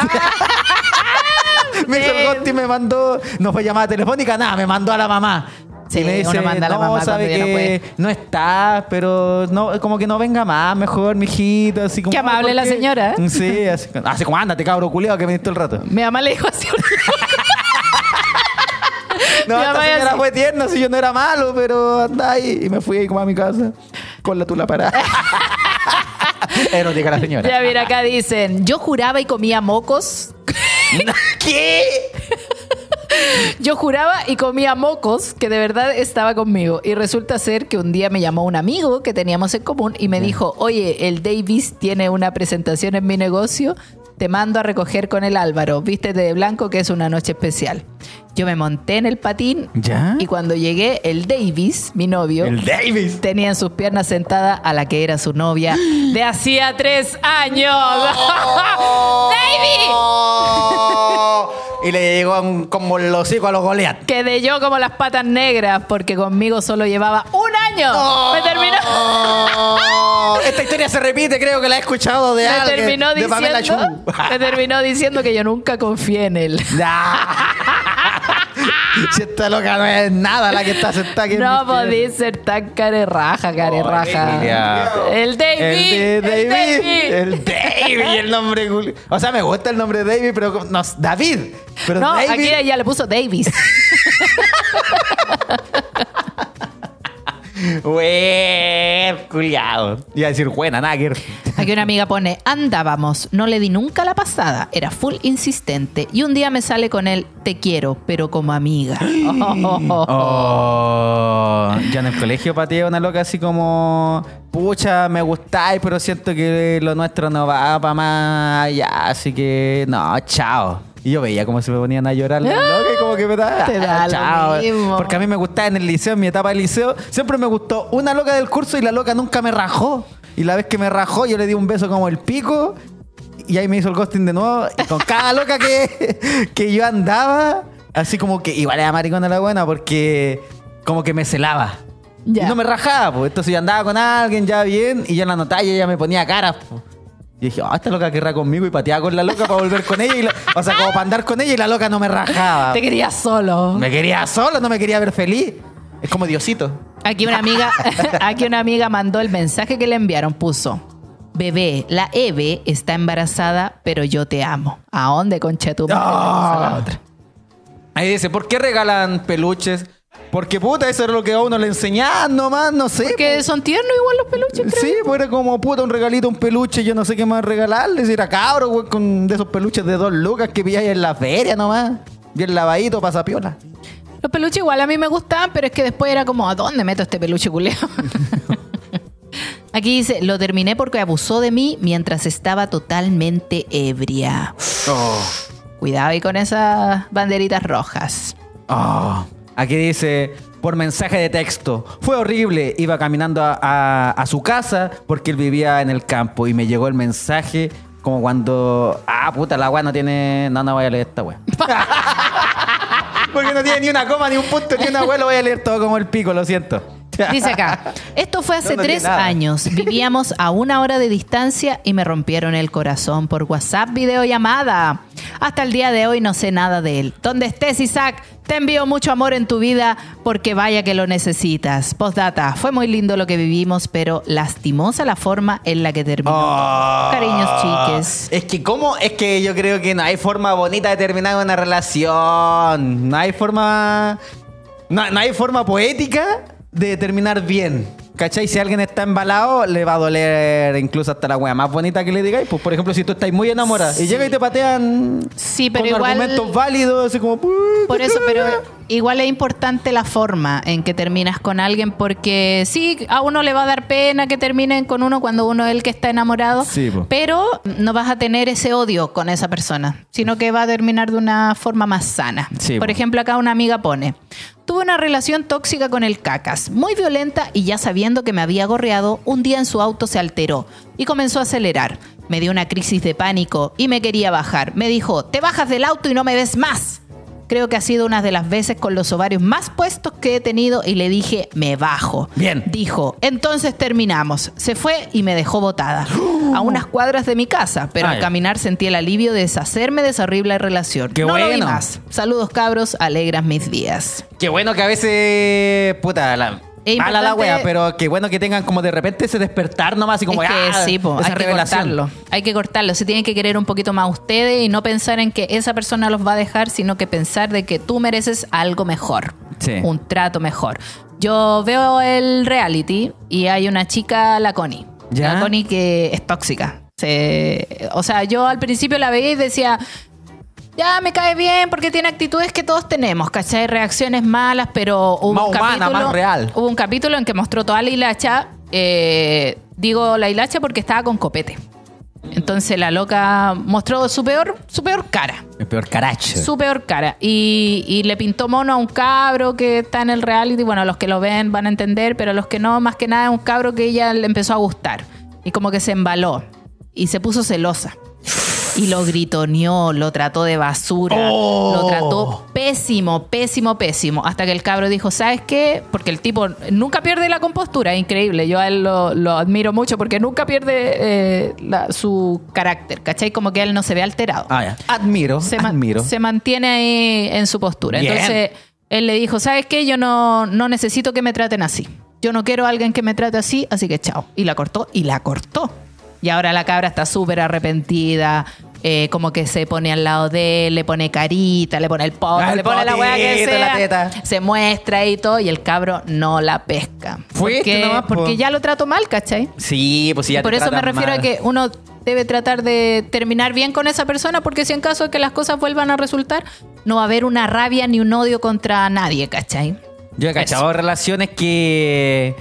me hizo el y me mandó, no fue llamada telefónica, nada, me mandó a la mamá. Sí, y me dice, uno manda a la no, mamá sabe ya no que no, está, pero no, como que no venga más, mejor, mijito, así como. Qué amable ¿por la qué?". señora, ¿eh? Sí, así, así como, ándate, cabro culiado, que viniste el rato. Mi mamá le dijo así. No, Mi esta señora así. fue tierna, si yo no era malo, pero anda ahí. Y me fui ahí como a mi casa con la tula parada. Erótica la señora. ya mira, acá dicen, yo juraba y comía mocos. ¿Qué? Yo juraba y comía mocos que de verdad estaba conmigo. Y resulta ser que un día me llamó un amigo que teníamos en común y me dijo, oye, el Davis tiene una presentación en mi negocio. Te mando a recoger con el Álvaro. Vístete de blanco que es una noche especial. Yo me monté en el patín ¿Ya? y cuando llegué, el Davis, mi novio, El Davis. tenía en sus piernas sentada a la que era su novia de hacía tres años. ¡Davis! y le llegó un, como el hocico a los Goliat. Quedé yo como las patas negras porque conmigo solo llevaba un año. Me terminó, Oh, Esta historia se repite, creo que la he escuchado de me alguien. terminó de Pamela diciendo, Chu. me terminó diciendo que yo nunca confié en él. si esta loca no es nada la que está sentada aquí No podís ser tan carerraja, carerraja. Emilia. El David. El David. El David, el nombre. O sea, me gusta el nombre David, pero no, David. Pero No, David. aquí ella le puso Davis. Güey, culiado. Iba a decir buena, Nagger. Aquí una amiga pone, andábamos, no le di nunca la pasada, era full insistente. Y un día me sale con él, te quiero, pero como amiga. Oh, ya en el colegio pateé una loca así como, pucha, me gustáis, pero siento que lo nuestro no va para más allá, así que no, chao. Y yo veía cómo se me ponían a llorar las locas y como que me daba. Te da lo chao. mismo. Porque a mí me gustaba en el liceo, en mi etapa de liceo, siempre me gustó una loca del curso y la loca nunca me rajó. Y la vez que me rajó, yo le di un beso como el pico y ahí me hizo el ghosting de nuevo. Y con cada loca que, que yo andaba, así como que igual era maricona la buena porque como que me celaba. Ya. Y no me rajaba, pues. Entonces yo andaba con alguien ya bien y yo la notaba y ella me ponía caras, pues. Y dije, ah, esta loca querrá conmigo y pateaba con la loca para volver con ella. Y la- o sea, como para andar con ella y la loca no me rajaba. Te quería solo. Me quería solo, no me quería ver feliz. Es como Diosito. Aquí una amiga, aquí una amiga mandó el mensaje que le enviaron, puso. Bebé, la Eve está embarazada, pero yo te amo. ¿A dónde, concha tu madre? Ah. La otra. Ahí dice, ¿por qué regalan peluches? Porque puta, eso era lo que a uno le enseñaban nomás, no sé. Que son tiernos igual los peluches, creo. Sí, pues era como puta un regalito, un peluche, yo no sé qué más regalarles. Era cabro, güey, con de esos peluches de dos lucas que pilláis en la feria nomás. Bien lavadito, pasapiola. Los peluches igual a mí me gustaban, pero es que después era como, ¿a dónde meto este peluche culeo? Aquí dice, lo terminé porque abusó de mí mientras estaba totalmente ebria. Oh. Cuidado ahí con esas banderitas rojas. Oh. Aquí dice, por mensaje de texto, fue horrible, iba caminando a, su casa porque él vivía en el campo y me llegó el mensaje como cuando, ah, puta, la weá no tiene, no, no voy a leer esta weá. porque no tiene ni una coma, ni un punto, ni una weá, lo voy a leer todo como el pico, lo siento. Dice acá, esto fue hace No, no tiene tres años. Vivíamos a una hora de distancia y me rompieron el corazón por WhatsApp videollamada. Hasta el día de hoy no sé nada de él. Donde estés, Isaac, te envío mucho amor en tu vida porque vaya que lo necesitas. Postdata, fue muy lindo lo que vivimos, pero lastimosa la forma en la que terminó. Oh. Cariños, chiques. Es que, ¿cómo? Es que yo creo que no hay forma bonita de terminar una relación. No hay forma. No, no hay forma poética de terminar bien. ¿Cachai? Si alguien está embalado, le va a doler incluso hasta la wea más bonita que le digáis. Pues, por ejemplo, si tú estás muy enamorada y llega y te patean Sí, pero con igual- argumentos válidos, así como. Por eso, pero igual es importante la forma en que terminas con alguien, porque sí, a uno le va a dar pena que terminen con uno cuando uno es el que está enamorado, Sí, pero no vas a tener ese odio con esa persona, sino que va a terminar de una forma más sana. Sí, Por po. ejemplo, acá una amiga pone. Tuve una relación tóxica con el cacas, muy violenta y ya sabiendo que me había gorreado, un día en su auto se alteró y comenzó a acelerar. Me dio una crisis de pánico y me quería bajar. Me dijo, te bajas del auto y no me ves más. Creo que ha sido una de las veces con los ovarios más puestos que he tenido y le dije, me bajo. Bien. Dijo, entonces terminamos. Se fue y me dejó botada. A unas cuadras de mi casa, pero Ay. al caminar sentí el alivio de deshacerme de esa horrible relación. Qué no lo vi bueno. más. Saludos cabros, alegras mis días. Qué bueno que a veces. Puta, la. Es Mala la wea, pero qué bueno que tengan como de repente ese despertar nomás, así como es que ah, sí, po, esa hay que revelación. cortarlo. Hay que cortarlo. Se tienen que querer un poquito más ustedes y no pensar en que esa persona los va a dejar, sino que pensar de que tú mereces algo mejor. Sí. Un trato mejor. Yo veo el reality y hay una chica, la Connie. ¿Ya? La Connie que es tóxica. Se- o sea, yo al principio la veía y decía, ya me cae bien porque tiene actitudes que todos tenemos, ¿cachai? Reacciones malas, pero hubo Más un humana, capítulo, más real. Hubo un capítulo en que mostró toda la hilacha. eh, digo la hilacha porque estaba con copete. Entonces la loca mostró su peor, su peor cara. El peor caracho. Su peor cara. Y, y le pintó mono a un cabro que está en el reality. Bueno, los que lo ven van a entender, pero los que no, más que nada, es un cabro que ella le empezó a gustar. Y como que se embaló. Y se puso celosa. Y lo gritoneó, lo trató de basura, Oh. lo trató pésimo, pésimo, pésimo. Hasta que el cabro dijo, ¿sabes qué? Porque el tipo nunca pierde la compostura, es increíble. Yo a él lo, lo admiro mucho porque nunca pierde eh, la- su carácter, ¿cachai? Como que él no se ve alterado Ah. Admiro, se, mantiene ahí en su postura. Bien. Entonces, él le dijo, ¿sabes qué? Yo no, no necesito que me traten así. Yo no quiero a alguien que me trate así, así que chao. Y la cortó, y la cortó. Y ahora la cabra está súper arrepentida, eh, como que se pone al lado de él, le pone carita, le pone el poto, Ah, le pone la weá que sea, la teta. se muestra y todo, y el cabro no la pesca. Fuiste porque, nomás, po. porque ya lo trato mal, ¿cachai? Sí, pues sí, ya Y por te eso me refiero mal. a que uno debe tratar de terminar bien con esa persona, porque si en caso de que las cosas vuelvan a resultar, no va a haber una rabia ni un odio contra nadie, ¿cachai? Yo he cachado relaciones que,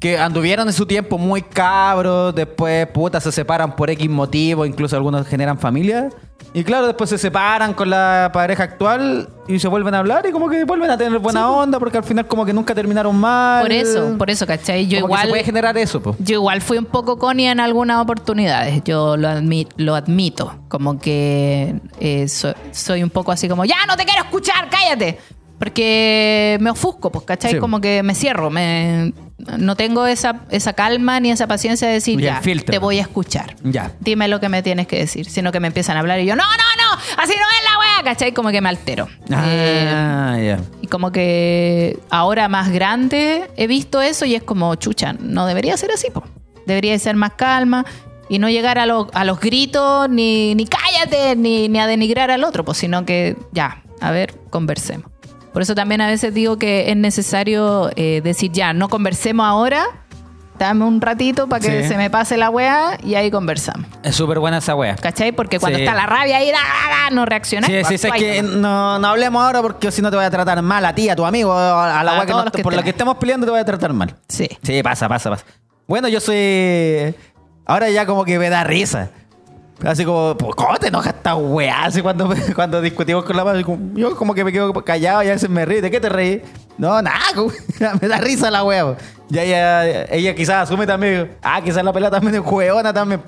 que anduvieron en su tiempo muy cabros, después puta se separan por X motivo, incluso algunos generan familia. Y claro, después se separan con la pareja actual y se vuelven a hablar y como que vuelven a tener buena onda porque al final como que nunca terminaron mal. Por eso, por eso, ¿cachai? Yo Como que igual... se puede generar eso, pues. Yo igual fui un poco conia en algunas oportunidades, yo lo, lo admito, como que eh, so- soy un poco así como, ya no te quiero escuchar, cállate, porque me ofusco, pues, ¿cachai? Sí. Como que me cierro, me, no tengo esa, esa calma ni esa paciencia de decir, ya, te voy a escuchar. Ya. Dime lo que me tienes que decir, sino que me empiezan a hablar y yo, no, no, no, así no es la wea, ¿cachai? Como que me altero. Eh, Ah, ya. y como que ahora más grande he visto eso y es como, chucha, no debería ser así, po. Debería ser más calma y no llegar a, lo- a los gritos, ni, ni cállate, ni, ni a denigrar al otro, pues, sino que ya, a ver, conversemos. Por eso también a veces digo que es necesario eh, decir, ya, no conversemos ahora, dame un ratito para que Sí. se me pase la weá y ahí conversamos. Es súper buena esa wea. ¿Cachai? Porque cuando Sí. está la rabia ahí, da, da, da, no reaccionas. Sí, sí, sí, es que no, no hablemos ahora porque si no te voy a tratar mal a ti, a tu amigo, a la A wea que no- por lo estén que ahí. estemos peleando te voy a tratar mal. Sí. Sí, pasa, pasa, pasa. Bueno, yo soy. Ahora ya como que me da risa. Así como, pues, ¿cómo te enojas esta weá? Así cuando, cuando discutimos con la madre, yo como que me quedo callado y a veces me río. ¿De qué te reí? No, nada, me da risa la weá. Ya ella, ella quizás asume también, ah, quizás la pelea también es jueona también.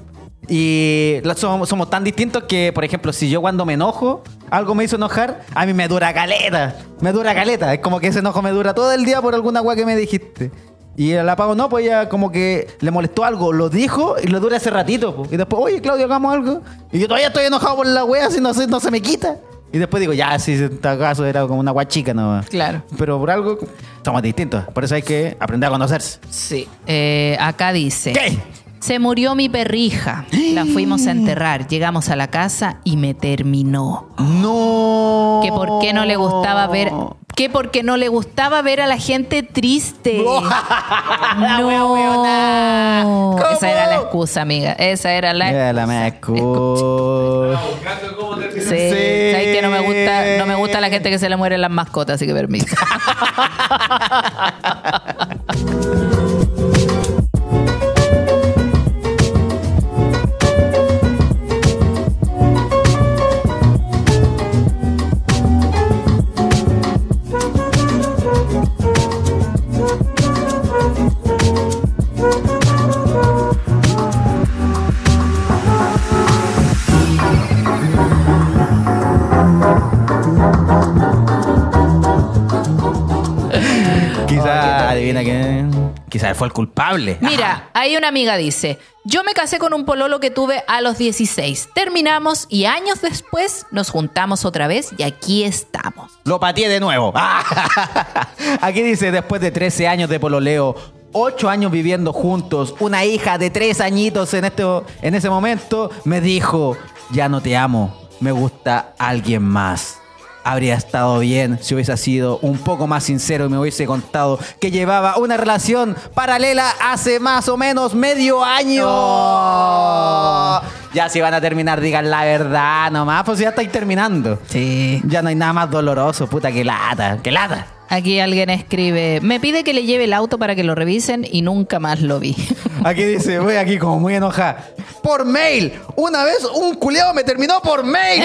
Y somos, somos tan distintos que, por ejemplo, si yo cuando me enojo, algo me hizo enojar, a mí me dura caleta. Me dura caleta. Es como que ese enojo me dura todo el día por alguna weá que me dijiste. Y el apago no, pues ella como que le molestó algo, lo dijo y lo dura hace ratito. Y después, oye, Claudio, hagamos algo. Y yo todavía estoy enojado por la wea, así no se, no se me quita. Y después digo, ya, si en este caso era como una guachica, no. Claro. Pero por algo somos distintos. Por eso hay que aprender a conocerse. Sí. Eh, acá dice. ¿Qué? Se murió mi perrija. La fuimos a enterrar. Llegamos a la casa y me terminó. No. Que por qué no le gustaba ver. Que porque no le gustaba ver a la gente triste. La no. Esa era la excusa, amiga. Esa era la. Ya la me escu- Buscando cómo terminar. Sí. Sí. ¿Sabes que no me gusta, no me gusta la gente que se le mueren las mascotas, así que permiso. fue el culpable. Mira, ahí una amiga dice, yo me casé con un pololo que tuve a los 16. Terminamos y años después nos juntamos otra vez y aquí estamos. Lo pateé de nuevo. Aquí dice, después de 13 años de pololeo, 8 años viviendo juntos, una hija de 3 añitos en, este, en ese momento, me dijo, ya no te amo, me gusta alguien más. Habría estado bien si hubiese sido un poco más sincero y me hubiese contado que llevaba una relación paralela hace más o menos medio año. Ya si van a terminar, digan la verdad nomás, pues ya estáis terminando. Sí. Ya no hay nada más doloroso, puta, que lata, que lata. Aquí alguien escribe, me pide que le lleve el auto para que lo revisen y nunca más lo vi. Aquí dice, voy aquí como muy enojada. Por mail. Una vez un culiado me terminó por mail.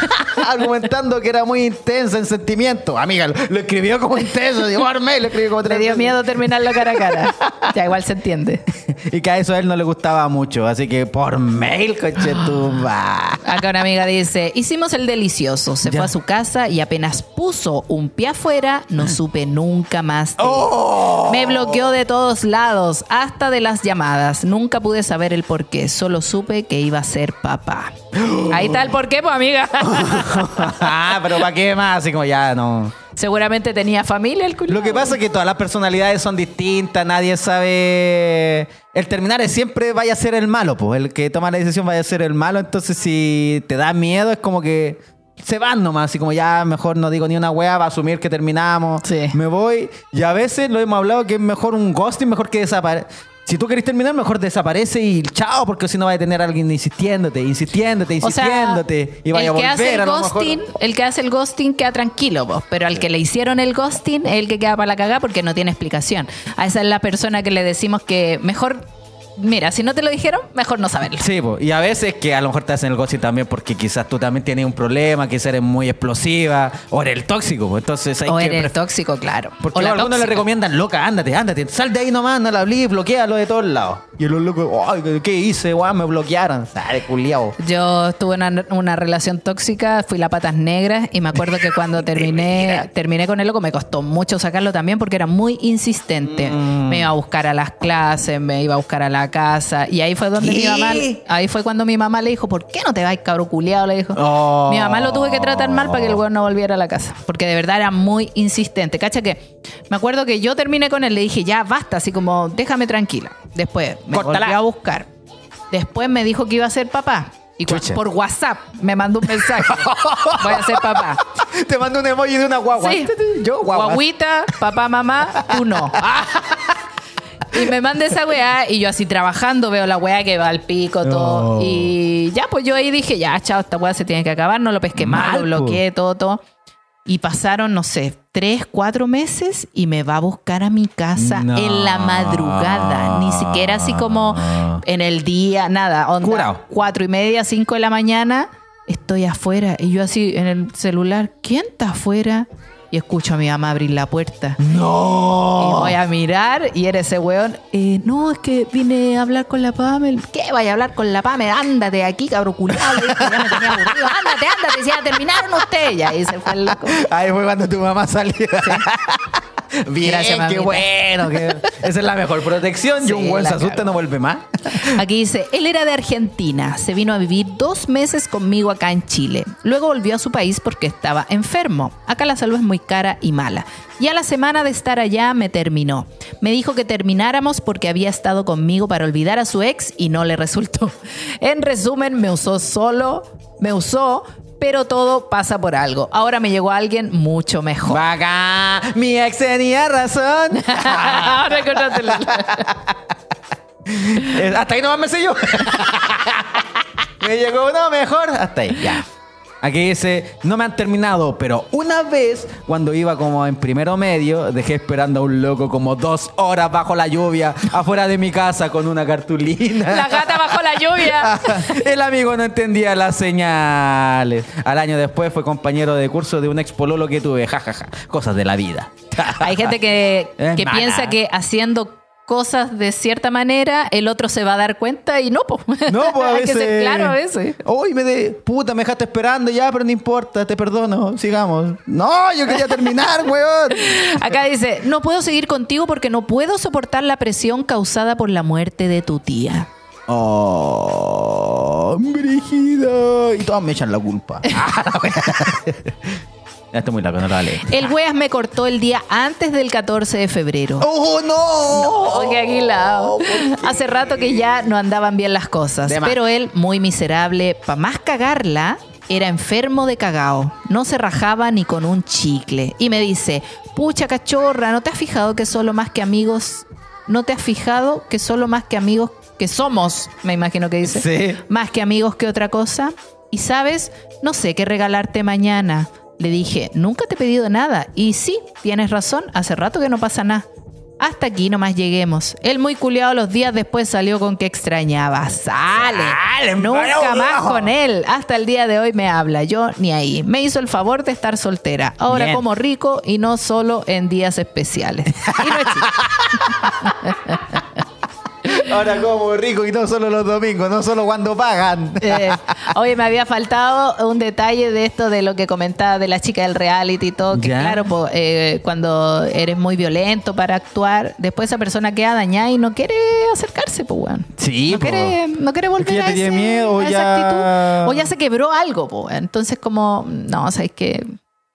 Argumentando que era muy intenso en sentimiento. Amiga, lo, lo escribió como intenso. Digo, por mail lo escribió como Le tres dio miedo terminarlo cara a cara. Ya igual se entiende. Y que a eso a él no le gustaba mucho. Así que por mail, Acá una amiga dice, hicimos el delicioso, se Ya. fue a su casa y apenas puso un pie afuera, no supe nunca más. ¡Oh! Me bloqueó de todos lados, hasta de las llamadas. Nunca pude saber el por qué, solo supe que iba a ser papá. Ahí está el por qué, pues amiga. ah, pero ¿para qué más? Así como ya no. Seguramente tenía familia el culo. Lo que pasa es que todas las personalidades son distintas, nadie sabe. El terminar es siempre vaya a ser el malo, pues. El que toma la decisión vaya a ser el malo. Entonces, si te da miedo, es como que se van nomás. Así como ya mejor no digo ni una wea, va a asumir que terminamos. Sí. Me voy. Y a veces lo hemos hablado que es mejor un ghosting, mejor que desaparecer. Si tú querés terminar, mejor desaparece y chao, porque si no va a tener a alguien insistiéndote, insistiéndote, O sea, insistiéndote. y vaya a el que volver hace el a mejor. ghosting, el que hace el ghosting queda tranquilo, vos, pero al que le hicieron el ghosting es el que queda para la cagada porque no tiene explicación. A esa es la persona que le decimos que mejor mira, si no te lo dijeron, mejor no saberlo. Sí, po. y a veces que a lo mejor te hacen el gossip también porque quizás tú también tienes un problema, quizás eres muy explosiva o eres el tóxico. po. Entonces hay O que eres tóxico, claro. Porque o la algunos le recomiendan, loca, ándate, ándate, sal de ahí nomás, no la hablé, bloquealo de todos lados. Y los locos, ay, ¿qué- ¿qué hice, weón? Me bloquearon. Sale, culiao. Yo tuve una, una relación tóxica, fui la patas negras y me acuerdo que cuando terminé, terminé con el loco me costó mucho sacarlo también porque era muy insistente. Mm. Me iba a buscar a las clases, me iba a buscar a la casa y ahí fue donde mi ¿Qué? mamá, ahí fue cuando mi mamá le dijo, ¿por qué no te vas, cabro culiado? Le dijo. Oh. Mi mamá lo tuve que tratar mal para que el weón no volviera a la casa porque de verdad era muy insistente. Cacha que me acuerdo que yo terminé con él, le dije, ya basta, así como déjame tranquila. Después me Córtala. volvió a buscar. Después me dijo que iba a ser papá. Y Chucha. por WhatsApp me mandó un mensaje. Voy a ser papá. Te mando un emoji de una guagua. Sí. Yo, guagua. Guaguita, papá, mamá, tú no. Y me manda esa weá y yo así trabajando veo la weá que va al pico, todo. No. Y ya, pues yo ahí dije, ya, chao, esta weá se tiene que acabar, no lo pesqué mal, Mal, lo bloqueé, todo, todo. Y pasaron, no sé, tres, cuatro meses y me va a buscar a mi casa No. en la madrugada. Ni siquiera así como en el día, nada. Onda, Curao. Cuatro y media, cinco de la mañana, estoy afuera. Y yo así en el celular, ¿quién está afuera? Y escucho a mi mamá abrir la puerta. Y No. voy a mirar y era ese weón. eh, no, es que vine a hablar con la Pamela. ¿Qué vaya a hablar con la Pamela? Ándate de aquí. Le dije, ya me tenía aburrido. Ándate, ándate, si ya terminaron ustedes. Ya, y se fue el loco. Ahí fue cuando tu mamá salió. Bien, Gracias, qué mamita. bueno. que- Esa es la mejor protección. y un Sí, buen se asusta no vuelve más. Aquí dice, él era de Argentina, se vino a vivir dos meses conmigo acá en Chile. Luego volvió a su país porque estaba enfermo. Acá la salud es muy cara y mala. Y a la semana de estar allá me terminó. Me dijo que termináramos porque había estado conmigo para olvidar a su ex y no le resultó. En resumen, me usó solo, me usó, pero todo pasa por algo. Ahora me llegó alguien mucho mejor. Vaga, mi ex tenía razón. Ahora encontraste la- Hasta ahí nomás me sé yo. me llegó uno mejor. Hasta ahí, ya. Aquí dice, no me han terminado, pero una vez, cuando iba como en primero medio, dejé esperando a un loco como dos horas bajo la lluvia, afuera de mi casa con una cartulina. La gata bajo la lluvia. El amigo no entendía las señales. Al año después fue compañero de curso de un ex pololo que tuve. jajaja Cosas de la vida. Hay gente que, que piensa que haciendo cosas de cierta manera, el otro se va a dar cuenta y no, po. No, pues a Hay veces. que ser claro a veces. Uy, me de. Puta, me dejaste esperando ya, pero no importa, te perdono, sigamos. No, yo quería terminar, weón. Acá dice, no puedo seguir contigo porque no puedo soportar la presión causada por la muerte de tu tía. Oh, Brígida. Y todos me echan la culpa. Ya estoy muy loco, no lo vale. El weas me cortó el día antes del 14 de febrero. ¡Oh, no! No, qué aguilado. Hace rato que ya no andaban bien las cosas. De más. Pero él, muy miserable, para más cagarla, era enfermo de cagao. No se rajaba ni con un chicle. Y me dice, pucha cachorra, ¿no te has fijado que solo más que amigos... ¿No te has fijado que solo más que amigos que somos, me imagino que dice, Sí. más que amigos que otra cosa? Y sabes, no sé qué regalarte mañana. Le dije, nunca te he pedido nada. Y sí, tienes razón, hace rato que no pasa nada. Hasta aquí nomás lleguemos. Él muy culiado los días después salió con que extrañaba. Sale. Sale, Nunca más con él. Hasta el día de hoy me habla. Yo ni ahí. Me hizo el favor de estar soltera. Ahora Bien. como rico y no solo en días especiales. Y no. Ahora como rico y no solo los domingos, no solo cuando pagan. Eh, oye, me había faltado un detalle de esto de lo que comentaba de la chica del reality y todo, que Ya. claro, po, eh, cuando eres muy violento para actuar, después esa persona queda dañada y no quiere acercarse, pues, weón. Sí, no po. quiere, no quiere volver Es que ya a, te tiene ese- miedo o a esa ya- actitud. O ya se quebró algo, pues. Entonces, como, no, sabes que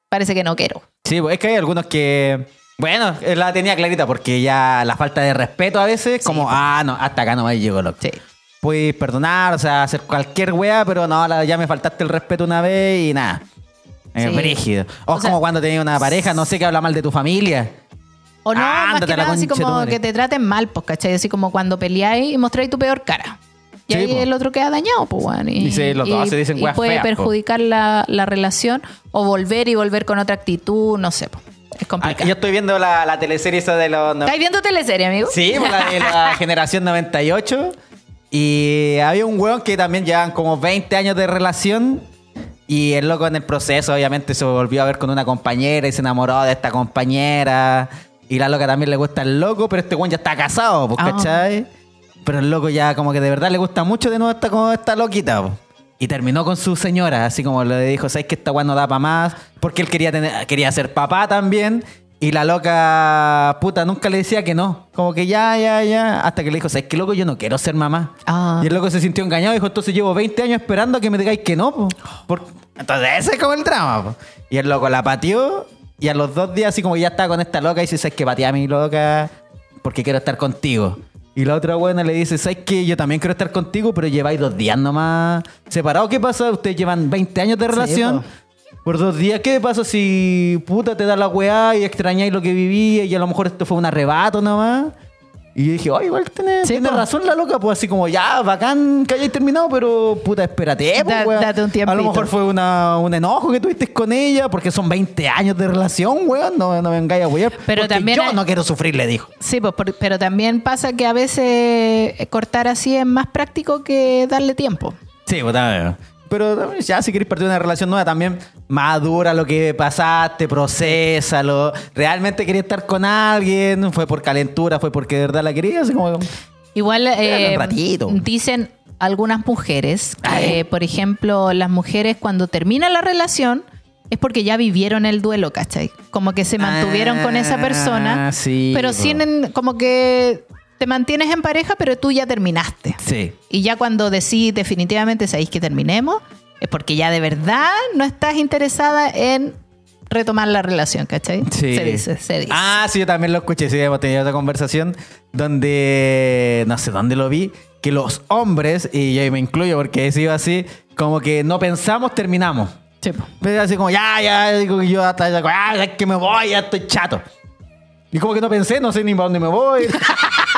parece que no quiero. Sí, pues, es que hay algunos que. Bueno, él la tenía clarita porque ya la falta de respeto a veces, como, ah, no, hasta acá nomás llegó loco. Sí. Puedes perdonar, o sea, hacer cualquier wea, pero no, la- ya me faltaste el respeto una vez y nada. Es Sí. brígido. O, O es sea- como cuando tenías una pareja, no sé, que habla mal de tu familia. O no, más que nada, así como que te traten mal, pues, ¿cachai? Así como cuando peleáis y mostráis tu peor cara. Y Sí, ahí po. el otro queda dañado, pues, weón. Y, Dice, los dos se dicen y puede feas, perjudicar la, la relación o volver y volver con otra actitud, no sé, po. Es complicado. Ah, yo estoy viendo la, la teleserie esa de los... ¿Estáis viendo teleserie, amigo? Sí, pues, la de la generación 98. Y había un weón que también llevan como 20 años de relación. Y el loco en el proceso, obviamente, se volvió a ver con una compañera y se enamoró de esta compañera. Y la loca también le gusta el loco, pero este weón ya está casado, pues, Ah. ¿cachai? Pero el loco ya como que de verdad le gusta mucho de nuevo esta, como esta loquita, pues. Y terminó con su señora, así como le dijo, ¿sabes que esta weón no da para más? Porque él quería tener, quería ser papá también. Y la loca puta nunca le decía que no. Como que ya, ya, ya. Hasta que le dijo, ¿sabes qué loco? Yo no quiero ser mamá. Ah. Y el loco se sintió engañado y dijo, entonces llevo 20 años esperando a que me digáis que no. po". Por- Entonces ese es como el drama. po. Y el loco la pateó y a los dos días así como que ya estaba con esta loca y dice, ¿sabes que pateé a mi loca? Porque quiero estar contigo. Y la otra buena le dice, ¿sabes qué? Yo también quiero estar contigo, pero lleváis dos días nomás separados. ¿Qué pasa? Ustedes llevan 20 años de relación. po. Por dos días, ¿qué pasa si puta te da la weá y extrañáis lo que vivía y a lo mejor esto fue un arrebato nomás? Y yo dije, oh, igual tiene, Sí, razón la loca, pues así como, ya, bacán que hayáis terminado, pero puta, espérate, pues, Da- date un A lo tiempito. mejor fue una, un enojo que tuviste con ella, porque son 20 años de relación, weón, no, no vengáis a wear. Pero porque también yo hay- no quiero sufrir, le dijo. Sí, pues, por- pero también pasa que a veces cortar así es más práctico que darle tiempo. Sí, pues también. Pero ya si querés partir de una relación nueva, también madura lo que pasaste, procésalo. ¿Realmente querías estar con alguien? ¿Fue por calentura? ¿Fue porque de verdad la querías? Como... Igual eh, dicen algunas mujeres, que, por ejemplo, las mujeres cuando termina la relación es porque ya vivieron el duelo, ¿cachai? Como que se mantuvieron con esa persona, Ah, sí, pero sin como que te mantienes en pareja, pero tú ya terminaste. Sí. Y ya cuando decís definitivamente sabéis que terminemos, es porque ya de verdad no estás interesada en retomar la relación, ¿cachai? Sí. Se dice, se dice. Ah, sí, yo también lo escuché. Sí, hemos tenido otra conversación donde, no sé dónde lo vi, que los hombres, y yo ahí me incluyo porque he sido así, como que no pensamos, terminamos. Sí. Pero así como, ya, ya, digo que yo hasta, ya, ah, ya que me voy, ya estoy chato. Y como que no pensé, no sé ni para dónde me voy.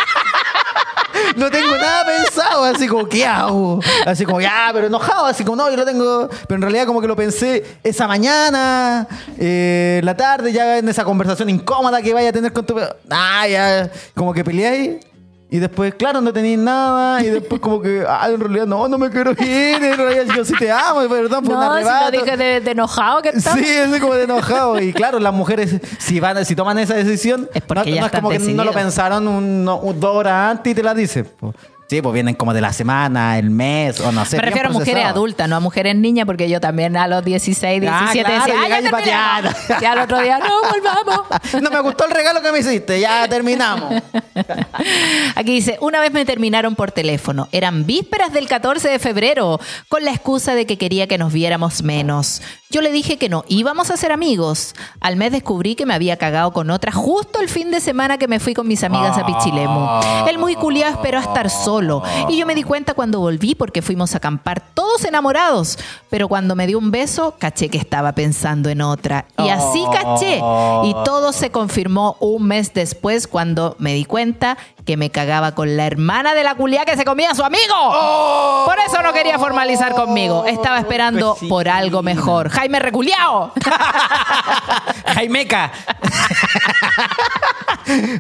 No tengo nada pensado, así como, ¿qué hago? Así como, ya, pero enojado, así como, no, yo lo tengo. Pero en realidad, como que lo pensé esa mañana, eh, la tarde, ya en esa conversación incómoda que vaya a tener con tu. Ah, ya, como que peleáis. Y después, claro, no tenéis nada. Y después, como que, ah, en realidad, no, no me quiero ir. En realidad, yo sí te amo, perdón, fue un No, si arrebato. lo dije de, de enojado que estaba. Sí, es como de enojado. Y claro, las mujeres, si van, si toman esa decisión, Es porque no, ya no es como que no lo pensaron un, no, un- dos horas antes y te la dicen. Sí, pues vienen como de la semana, el mes, o no sé. Me refiero a mujeres adultas, no a mujeres niñas, porque yo también a los 16, 17 Ah, claro, decía, ah, ya terminamos. Y al otro día, no, volvamos. No me gustó el regalo que me hiciste, ya terminamos. Aquí dice, una vez me terminaron por teléfono. Eran vísperas del 14 de febrero, con la excusa de que quería que nos viéramos menos. Yo le dije que no, íbamos a ser amigos. Al mes descubrí que me había cagado con otra justo el fin de semana que me fui con mis amigas a Pichilemu. El muy culiado esperó a estar solo. Y yo me di cuenta cuando volví porque fuimos a acampar todos enamorados. Pero cuando me dio un beso, caché que estaba pensando en otra. Y así caché. Y todo se confirmó un mes después cuando me di cuenta que me cagaba con la hermana de la culia que se comía a su amigo. Por eso no quería formalizar conmigo. Estaba esperando por algo mejor. Jaime Reculiao. Jaimeca.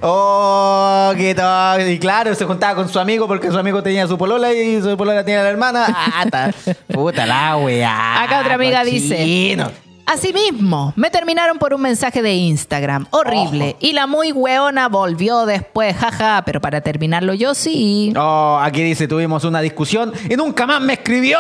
oh, qué tal. Y claro, se juntaba con su amigo porque su amigo tenía su polola y su polola tenía la hermana. Ah, ta- puta la weá. Acá otra amiga dice. Asimismo, me terminaron por un mensaje de Instagram. Horrible. Y la muy weona volvió después, jaja. Pero para terminarlo yo sí. Oh, aquí dice, tuvimos una discusión y nunca más me escribió.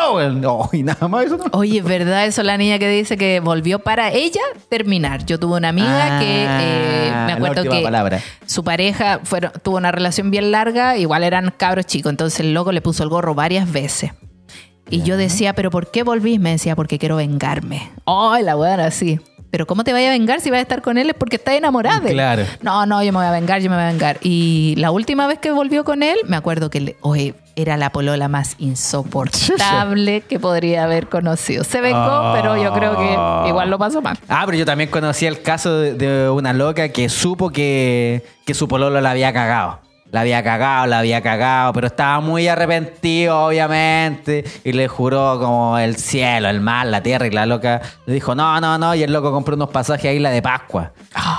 Oh, y nada más eso no. Oye, ¿es verdad eso la niña que dice que volvió para ella terminar? Yo tuve una amiga Ah, que eh, me acuerdo que palabra. su pareja tuvo una relación bien larga, igual eran cabros chicos, entonces el loco le puso el gorro varias veces. Y yo decía, ¿pero por qué volvís? Me decía, porque quiero vengarme. ¡Ay, la buena así! Pero ¿cómo te vaya a vengar si vas a estar con él? Es porque estás enamorada. Claro. No, no, yo me voy a vengar, yo me voy a vengar. Y la última vez que volvió con él, me acuerdo que, le- oye, era la polola más insoportable que podría haber conocido. Se vengó, pero yo creo que igual lo pasó mal. Ah, pero yo también conocí el caso de, de una loca que supo que, que su pololo la había cagado. La había cagado, la había cagado, pero estaba muy arrepentido, obviamente. Y le juró como el cielo, el mar, la tierra. Y la loca le dijo, no, no, no. Y el loco compró unos pasajes a Isla de Pascua.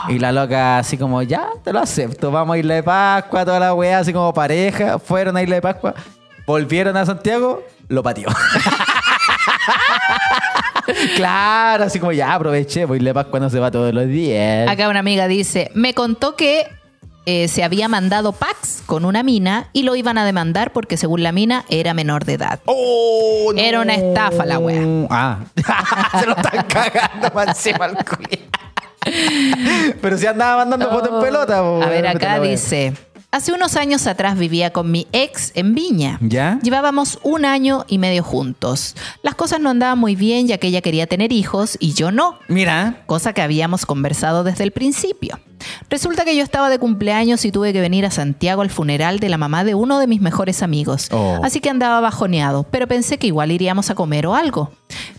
Y la loca así como, ya, te lo acepto. Vamos a Isla de Pascua, toda la weá, así como pareja. Fueron a Isla de Pascua. Volvieron a Santiago, lo pateó. claro, así como ya aproveché, pues Isla de Pascua no se va todos los días. Acá una amiga dice, me contó que eh, se había mandado Pax con una mina y lo iban a demandar porque según la mina era menor de edad. ¡Oh, Era una estafa la wea. Ah, se lo están cagando para encima al. Pero si andaba mandando fotos en pelota. A ver, acá dice, hace unos años atrás vivía con mi ex en Viña. ¿Ya? Llevábamos un año y medio juntos. Las cosas no andaban muy bien ya que ella quería tener hijos y yo no. Mira, cosa que habíamos conversado desde el principio. Resulta que yo estaba de cumpleaños y tuve que venir a Santiago al funeral de la mamá de uno de mis mejores amigos. Oh. Así que andaba bajoneado, pero pensé que igual iríamos a comer o algo.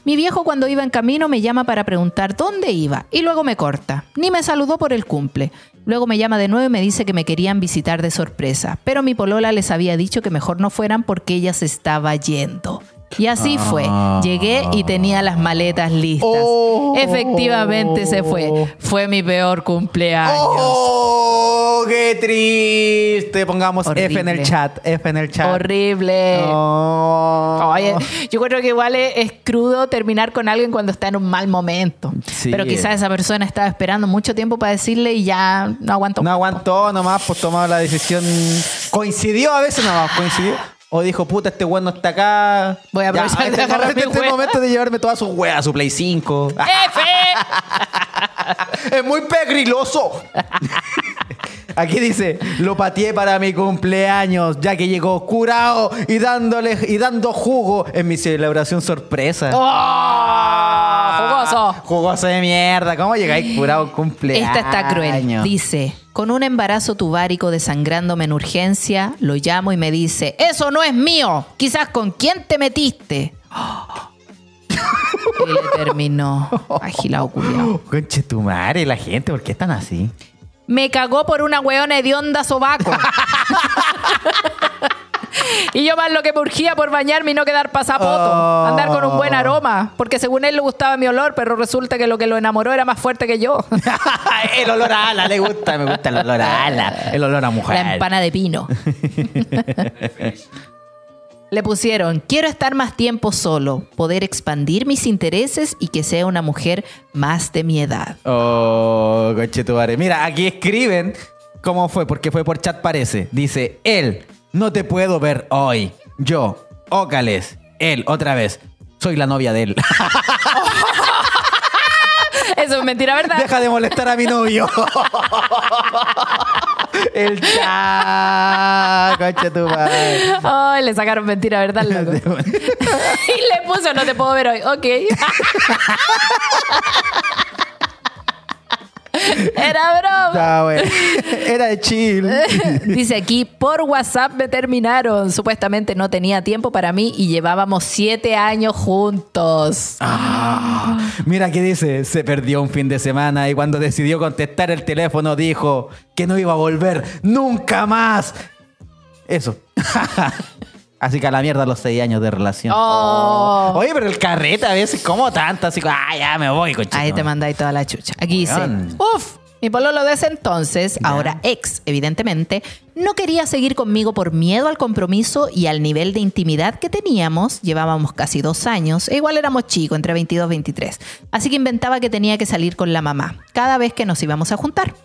Mi viejo cuando iba en camino me llama para preguntar dónde iba y luego me corta. Ni me saludó por el cumple. Luego me llama de nuevo y me dice que me querían visitar de sorpresa, pero mi polola les había dicho que mejor no fueran porque ella se estaba yendo. Y así fue. Llegué y tenía las maletas listas. Oh. Efectivamente se fue. Fue mi peor cumpleaños. ¡Oh! ¡Qué triste! Pongamos F en el chat. F en el chat. Horrible. Oh. Oye, yo creo que igual es, es crudo terminar con alguien cuando está en un mal momento. Sí. Pero quizás esa persona estaba esperando mucho tiempo para decirle y ya no aguantó. No aguantó nomás, pues tomaba la decisión. Coincidió a veces nomás, coincidió. O dijo, puta, este weón no está acá. Voy a aprovechar este de agarrar momento- mi Este wea. momento de llevarme todas sus weas, su Play 5. ¡F! es muy pegriloso. Aquí dice, lo pateé para mi cumpleaños, ya que llegó curado y dándole y dando jugo en mi celebración sorpresa. ¡Oh! Jugoso. Jugoso de mierda. ¿Cómo llegáis curado cumpleaños? Esta está cruel. Dice, con un embarazo tubárico desangrándome en urgencia, lo llamo y me dice, eso no es mío. Quizás con quién te metiste. y le terminó. Agilado culiao. Conche tu madre, la gente, ¿por qué están así? Me cagó por una weona hedionda sobaco. y yo más lo que me urgía por bañarme y no quedar pasapoto. Oh. Andar con un buen aroma. Porque según él le gustaba mi olor, pero resulta que lo que lo enamoró era más fuerte que yo. el olor a ala, le gusta, me gusta el olor a ala, el olor a mujer. La empana de pino. Le pusieron, quiero estar más tiempo solo, poder expandir mis intereses y que sea una mujer más de mi edad. Oh, madre. Mira, aquí escriben cómo fue, porque fue por chat parece. Dice, él, no te puedo ver hoy. Yo, Ócales, él, otra vez. Soy la novia de él. Eso es mentira, ¿verdad? Deja de molestar a mi novio. El chat, conche tu madre. Ay, le sacaron mentira, ¿verdad, loco? y le puso, no te puedo ver hoy. Ok. Era broma. Bueno. Era de chill. Dice aquí, por WhatsApp me terminaron. Supuestamente no tenía tiempo para mí y llevábamos siete años juntos. Ah, mira qué dice, se perdió un fin de semana y cuando decidió contestar el teléfono dijo que no iba a volver nunca más. Eso. Así que a la mierda los seis años de relación. Oh. Oye, pero el carrete a veces, como tanto? Así como, ah, ya me voy, cochino. Ahí te mandáis toda la chucha. Aquí dice, Weón. uff, mi pololo de ese entonces, ahora ex, evidentemente, no quería seguir conmigo por miedo al compromiso y al nivel de intimidad que teníamos. Llevábamos casi dos años, e igual éramos chicos, entre 22 y 23. Así que inventaba que tenía que salir con la mamá, cada vez que nos íbamos a juntar.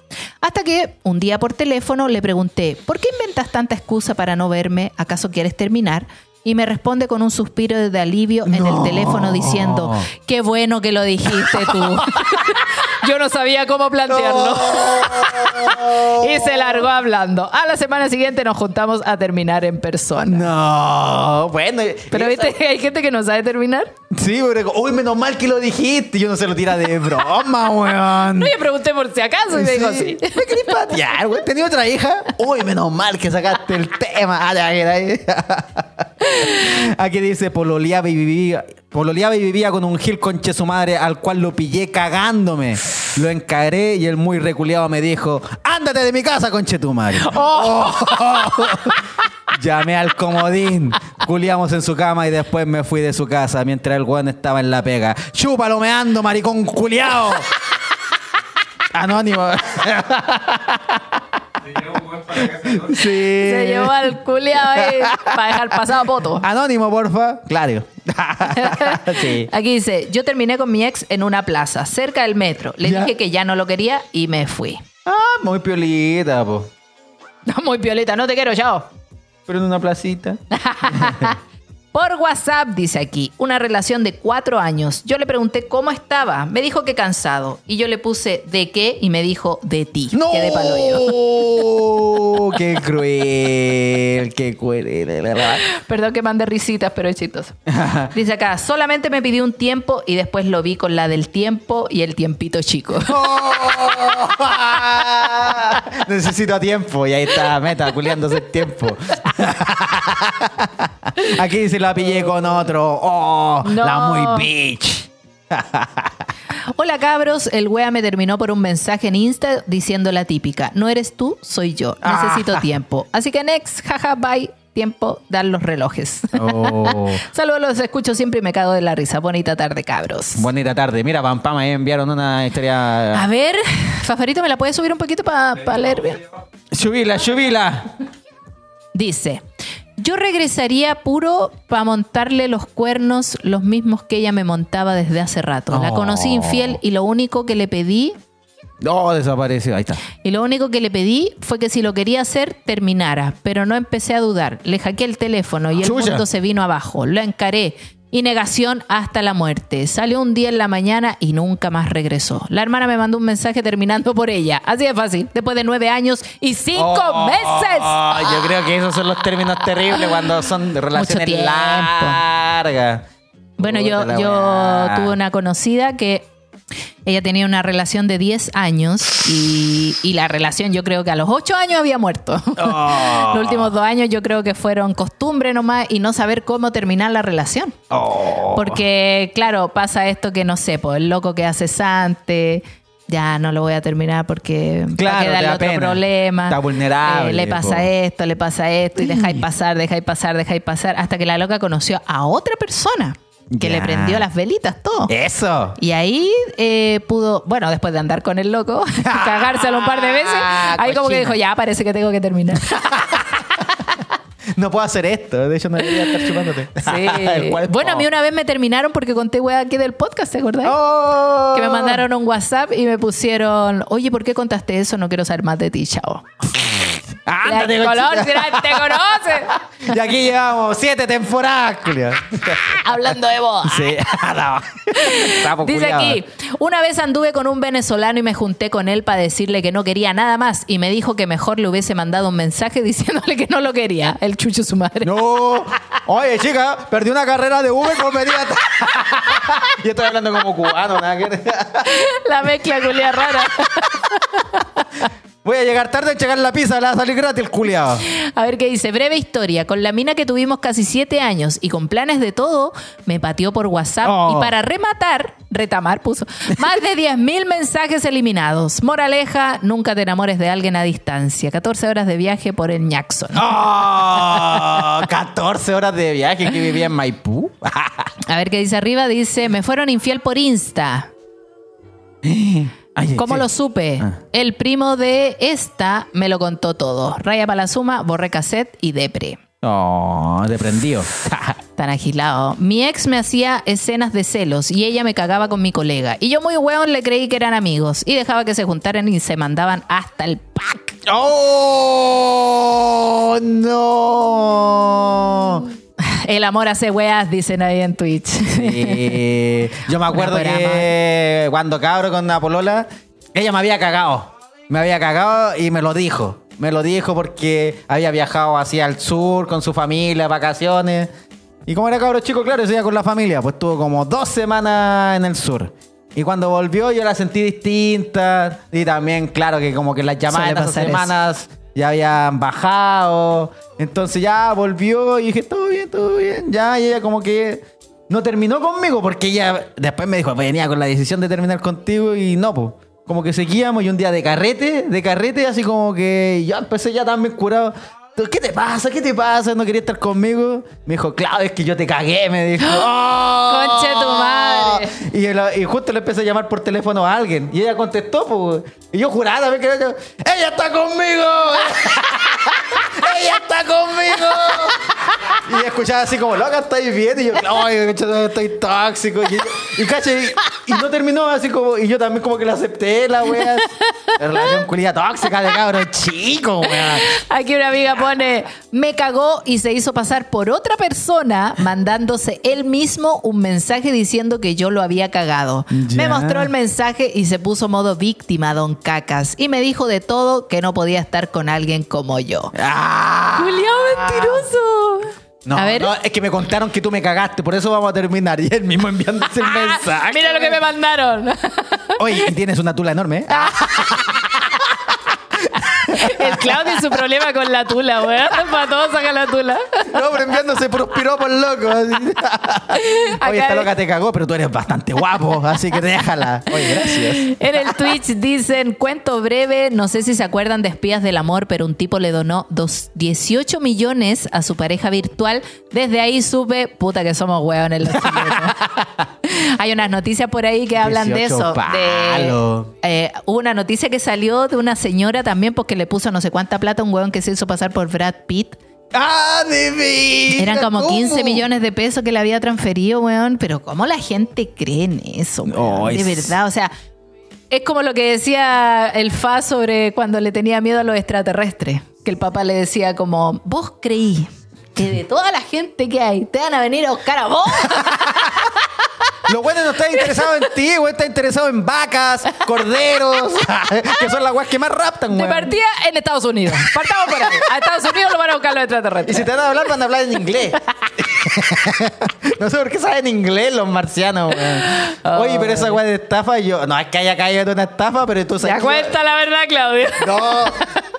Hasta que un día por teléfono le pregunté, ¿por qué inventas tanta excusa para no verme? ¿Acaso quieres terminar? Y me responde con un suspiro de alivio en el No. teléfono diciendo, qué bueno que lo dijiste tú. Yo no sabía cómo plantearlo. y se largó hablando. A la semana siguiente nos juntamos a terminar en persona. No, bueno. Pero esa- viste que hay gente que no sabe terminar. Sí, pero, uy, menos mal que lo dijiste. Yo no se lo tira de broma, weón. No, yo pregunté por si acaso y me dijo sí. ¿Me querés patear, güey? ¿Tenía otra hija? Uy, menos mal que sacaste el tema. Ah. Aquí dice, pololeaba y vivía... Pololeaba y vivía con un gil conche su madre al cual lo pillé cagándome. Lo encaré y el muy reculeado me dijo, ándate de mi casa, conchetumare. Oh. Llamé al comodín, culiamos en su cama y después me fui de su casa mientras el weón estaba en la pega. Chúpalo meando, maricón culiao. Anónimo. Sí. Se llevó al culiao ahí para dejar pasado poto. Anónimo, porfa. Claro. sí. Aquí dice, yo terminé con mi ex en una plaza, cerca del metro. Le Ya. dije que ya no lo quería y me fui. Ah, muy piolita, po. Muy piolita, no te quiero, chao. Pero en una placita. Por WhatsApp, dice aquí, una relación de cuatro años. Yo le pregunté cómo estaba. Me dijo que cansado. Y yo le puse ¿de qué? Y me dijo de ti. ¡No! Quedé palo yo. ¡Qué cruel! ¡Qué cruel! Perdón que mande risitas, pero es chistoso. Dice acá, solamente me pidió un tiempo y después lo vi con la del tiempo y el tiempito chico. Necesito tiempo. Y ahí está, meta, culiándose el tiempo. Aquí se la pillé con otro. ¡Oh! No. La muy bitch. Hola cabros, el wea me terminó por un mensaje en Insta diciendo la típica, no eres tú, soy yo, necesito Ah. tiempo. Así que next, jaja, bye, tiempo, dar los relojes. Oh. Saludos, los escucho siempre y me cago de la risa. Bonita tarde, cabros. Bonita tarde. Mira, Pam Pam, ahí enviaron una historia. A ver, Fafarito, ¿me la puedes subir un poquito para leer bien? Subila, subila. Dice, yo regresaría puro para montarle los cuernos los mismos que ella me montaba desde hace rato. La conocí infiel y lo único que le pedí Oh, desapareció. Ahí está. Y lo único que le pedí fue que si lo quería hacer, terminara. Pero no empecé a dudar. Le hackeé el teléfono y el Chucha. mundo se vino abajo. Lo encaré. Y negación hasta la muerte. Salió un día en la mañana y nunca más regresó. La hermana me mandó un mensaje terminando por ella. Así de fácil. Después de nueve años y cinco Oh, meses. Yo creo que esos son los términos terribles cuando son de relaciones largas. Bueno, Puta yo, yo tuve una conocida que ella tenía una relación de 10 años y, y la relación yo creo que a los 8 años había muerto. Oh. Los últimos dos años yo creo que fueron costumbre nomás y no saber cómo terminar la relación. Oh. Porque, claro, pasa esto que no sé, pues el loco queda cesante, ya no lo voy a terminar porque Claro, a te quedar da otro pena. problema. Está vulnerable, Eh, le pasa po. esto, le pasa esto, y dejáis pasar, dejáis pasar, dejáis pasar, hasta que la loca conoció a otra persona que Ya. le prendió las velitas, todo. Eso. Y ahí eh, pudo, bueno, después de andar con el loco, cagárselo un par de veces, ahí como que dijo, ya parece que tengo que terminar. No puedo hacer esto. De hecho, no debería estar chupándote. Sí. Bueno, a mí una vez me terminaron porque conté weá aquí del podcast, ¿te acordás? Oh. Que me mandaron un WhatsApp y me pusieron, oye, ¿por qué contaste eso? No quiero saber más de ti, chao. Ándate, te conchita. conoce, te conoce. Y aquí llevamos siete temporadas, Julio. Hablando de boda. Sí. No. Dice aquí, una vez anduve con un venezolano y me junté con él para decirle que no quería nada más y me dijo que mejor le hubiese mandado un mensaje diciéndole que no lo quería. El chucho su madre. No. Oye, chica, perdí una carrera de Uber como medida. Yo estoy hablando como cubano, nada que. La mezcla culia rara. Voy a llegar tarde a checar la pizza, la va a salir gratis el culiao. A ver qué dice. Breve historia. Con la mina que tuvimos casi siete años y con planes de todo, me pateó por WhatsApp Oh. y para rematar, retamar puso, más de 10.000 mensajes eliminados. Moraleja, nunca te enamores de alguien a distancia. 14 horas de viaje por el Jackson. Oh, 14 horas de viaje que vivía en Maipú. A ver qué dice arriba. Dice, me fueron infiel por Insta. Ay, ¿Cómo sí. lo supe? Ah. El primo de esta me lo contó todo. Raya para la suma, borré cassette y depre. Oh, de prendido. Tan agilado. Mi ex me hacía escenas de celos y ella me cagaba con mi colega. Y yo muy hueón le creí que eran amigos. Y dejaba que se juntaran y se mandaban hasta el pack. ¡Oh! ¡No! El amor hace weas, dicen ahí en Twitch. Sí. Yo me acuerdo Una que cuando cabro con la polola, ella me había cagado. Me había cagado y me lo dijo. Me lo dijo porque había viajado hacia el sur con su familia, vacaciones. Y como era cabro chico, claro, se iba con la familia. Pues estuvo como dos semanas en el sur. Y cuando volvió yo la sentí distinta. Y también, claro, que como que las llamadas en eso. semanas ya habían bajado. Entonces ya volvió y dije, todo bien, todo bien. Ya, y ella como que no terminó conmigo porque ella después me dijo, venía con la decisión de terminar contigo y no, pues. como que seguíamos y un día de carrete, de carrete, así como que ya empecé ya también curado. ¿Qué te pasa? ¿Qué te pasa? ¿No quería estar conmigo? Me dijo, claro, es que yo te cagué, me dijo. ¡Oh! Conche tu madre. Y, justo le empecé a llamar por teléfono a alguien. Y ella contestó, pues. Y yo juraba también que yo, ¡Ella está conmigo! ¡Ella está conmigo! Y escuchaba así como, loca, ¿estáis bien? Y yo, ¡ay, estoy tóxico! Y, y, cacha, y, y no terminó así como, y yo también como que la acepté, la wea. La relación culia tóxica de cabros chico, wea. Aquí una amiga pone, me cagó y se hizo pasar por otra persona mandándose él mismo un mensaje diciendo que yo lo había cagado. Ya. Me mostró el mensaje y se puso modo víctima, don Cacas. Y me dijo de todo que no podía estar con alguien como yo. ¡Ah! Julián, mentiroso. No, a ver. no, es que me contaron que tú me cagaste, por eso vamos a terminar. Y él mismo enviándose el mensaje. Mira lo que me mandaron. Oye, y tienes una tula enorme, ¿eh? El Claudio y su problema con la tula, weón. Para todos saca la tula. No, pero enviándose por piropos locos. Oye, esta loca te cagó, pero tú eres bastante guapo, así que déjala. Oye, gracias. En el Twitch dicen, cuento breve, no sé si se acuerdan de Espías del Amor, pero un tipo le donó dos, 18 millones a su pareja virtual. Desde ahí supe, puta que somos hueones los chilenos. Hay unas noticias por ahí que hablan de 18 eso. De, eh, una noticia que salió de una señora también porque le puso no sé cuánta plata a un hueón que se hizo pasar por Brad Pitt. ¡Ah, de mí! Eran como 15 millones de pesos que le había transferido, weón. Pero ¿cómo la gente cree en eso, weón? Ay, de verdad, o sea... Es como lo que decía el Fa sobre cuando le tenía miedo a los extraterrestres. Que el papá le decía como, vos creí que de toda la gente que hay te van a venir a buscar a vos. Lo bueno no está interesado en ti, güey. Está interesado en vacas, corderos, que son las guas que más raptan, De güey. partida en Estados Unidos. Partamos por ahí. A Estados Unidos lo van a buscar los Y extraterrestres. si te van a hablar, van a hablar en inglés. no sé por qué saben inglés los marcianos, güey. Oye, pero esa güey de estafa, yo. No es que haya caído en una estafa, pero tú sabes. Ya cuenta la verdad, Claudio. No.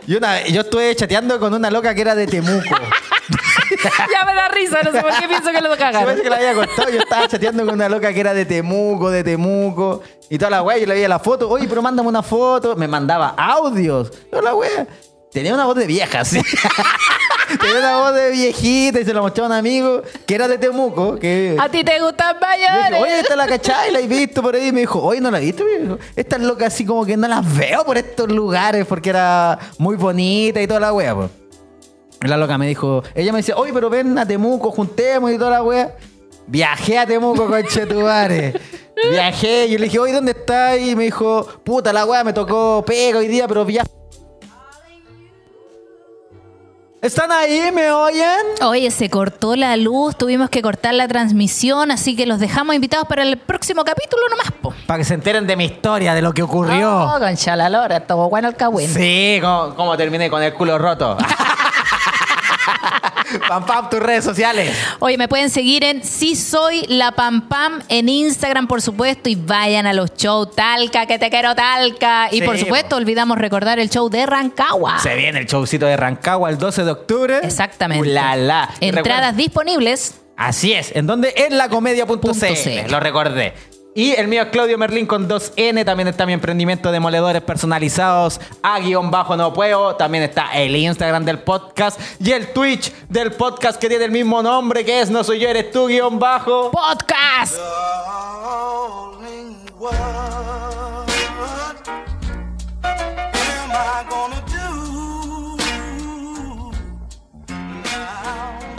Yo, una- yo estuve chateando con una loca que era de Temuco. ya me da risa, no sé por qué pienso que lo Se cagaron. parece que la había contado. Yo estaba chateando con una loca que era de Temuco, de Temuco. Y toda la wea, yo le veía la foto. Oye, pero mándame una foto. Me mandaba audios. Yo la wea. Tenía una voz de vieja, sí. Tenía una voz de viejita y se la mostraba a un amigo que era de Temuco. Que... A ti te gustan dijo, mayores. oye, esta la cachai, la he visto por ahí. Y me dijo, oye, no la he visto. Estas locas así como que no las veo por estos lugares porque era muy bonita y toda la wea, pues. La loca me dijo, ella me decía, oye, pero ven a Temuco, juntemos y toda la wea. Viajé a Temuco, conchetumare. Viajé y yo le dije, oye, ¿dónde estás? Y me dijo, puta la wea, me tocó pega hoy día, pero viaje. ¿Están ahí? ¿Me oyen? Oye, se cortó la luz, tuvimos que cortar la transmisión, así que los dejamos invitados para el próximo capítulo nomás, po. Para que se enteren de mi historia, de lo que ocurrió. Oh, concha la lora, estuvo bueno el cagüín. Sí, como, como terminé con el culo roto. pam, pam, tus redes sociales. Oye, me pueden seguir en Si Soy La Pam Pam en Instagram, por supuesto, y vayan a los shows Talca, que te quiero Talca. Y Sí, por supuesto, po. olvidamos recordar el show de Rancagua. Se viene el showcito de Rancagua el 12 de octubre. Exactamente. Ulala. Entradas disponibles. Así es. ¿En donde? En lacomedia.cl. Lo recordé. Y el mío es Claudio Merlín con 2N. También está mi emprendimiento de moledores personalizados. A guion bajo no puedo. También está el Instagram del podcast. Y el Twitch del podcast que tiene el mismo nombre que es No Soy Yo, Eres Tú guion bajo. Podcast.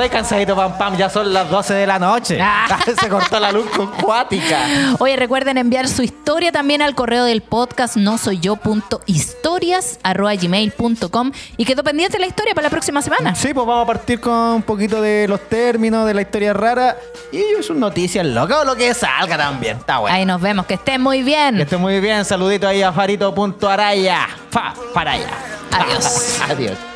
Estoy cansadito, pam, pam. Ya son las 12 de la noche. Ah. Se cortó la luz con cuática. Oye, recuerden enviar su historia también al correo del podcast no soy yo punto historias arroba gmail punto com. y quedó pendiente la historia para la próxima semana. Sí, pues vamos a partir con un poquito de los términos, de la historia rara y sus noticias locas o lo que salga también. Está bueno. Ahí nos vemos, que estén muy Que bien. esté muy bien. Saludito ahí a farito.araya. Fa, para allá. Adiós. Adiós.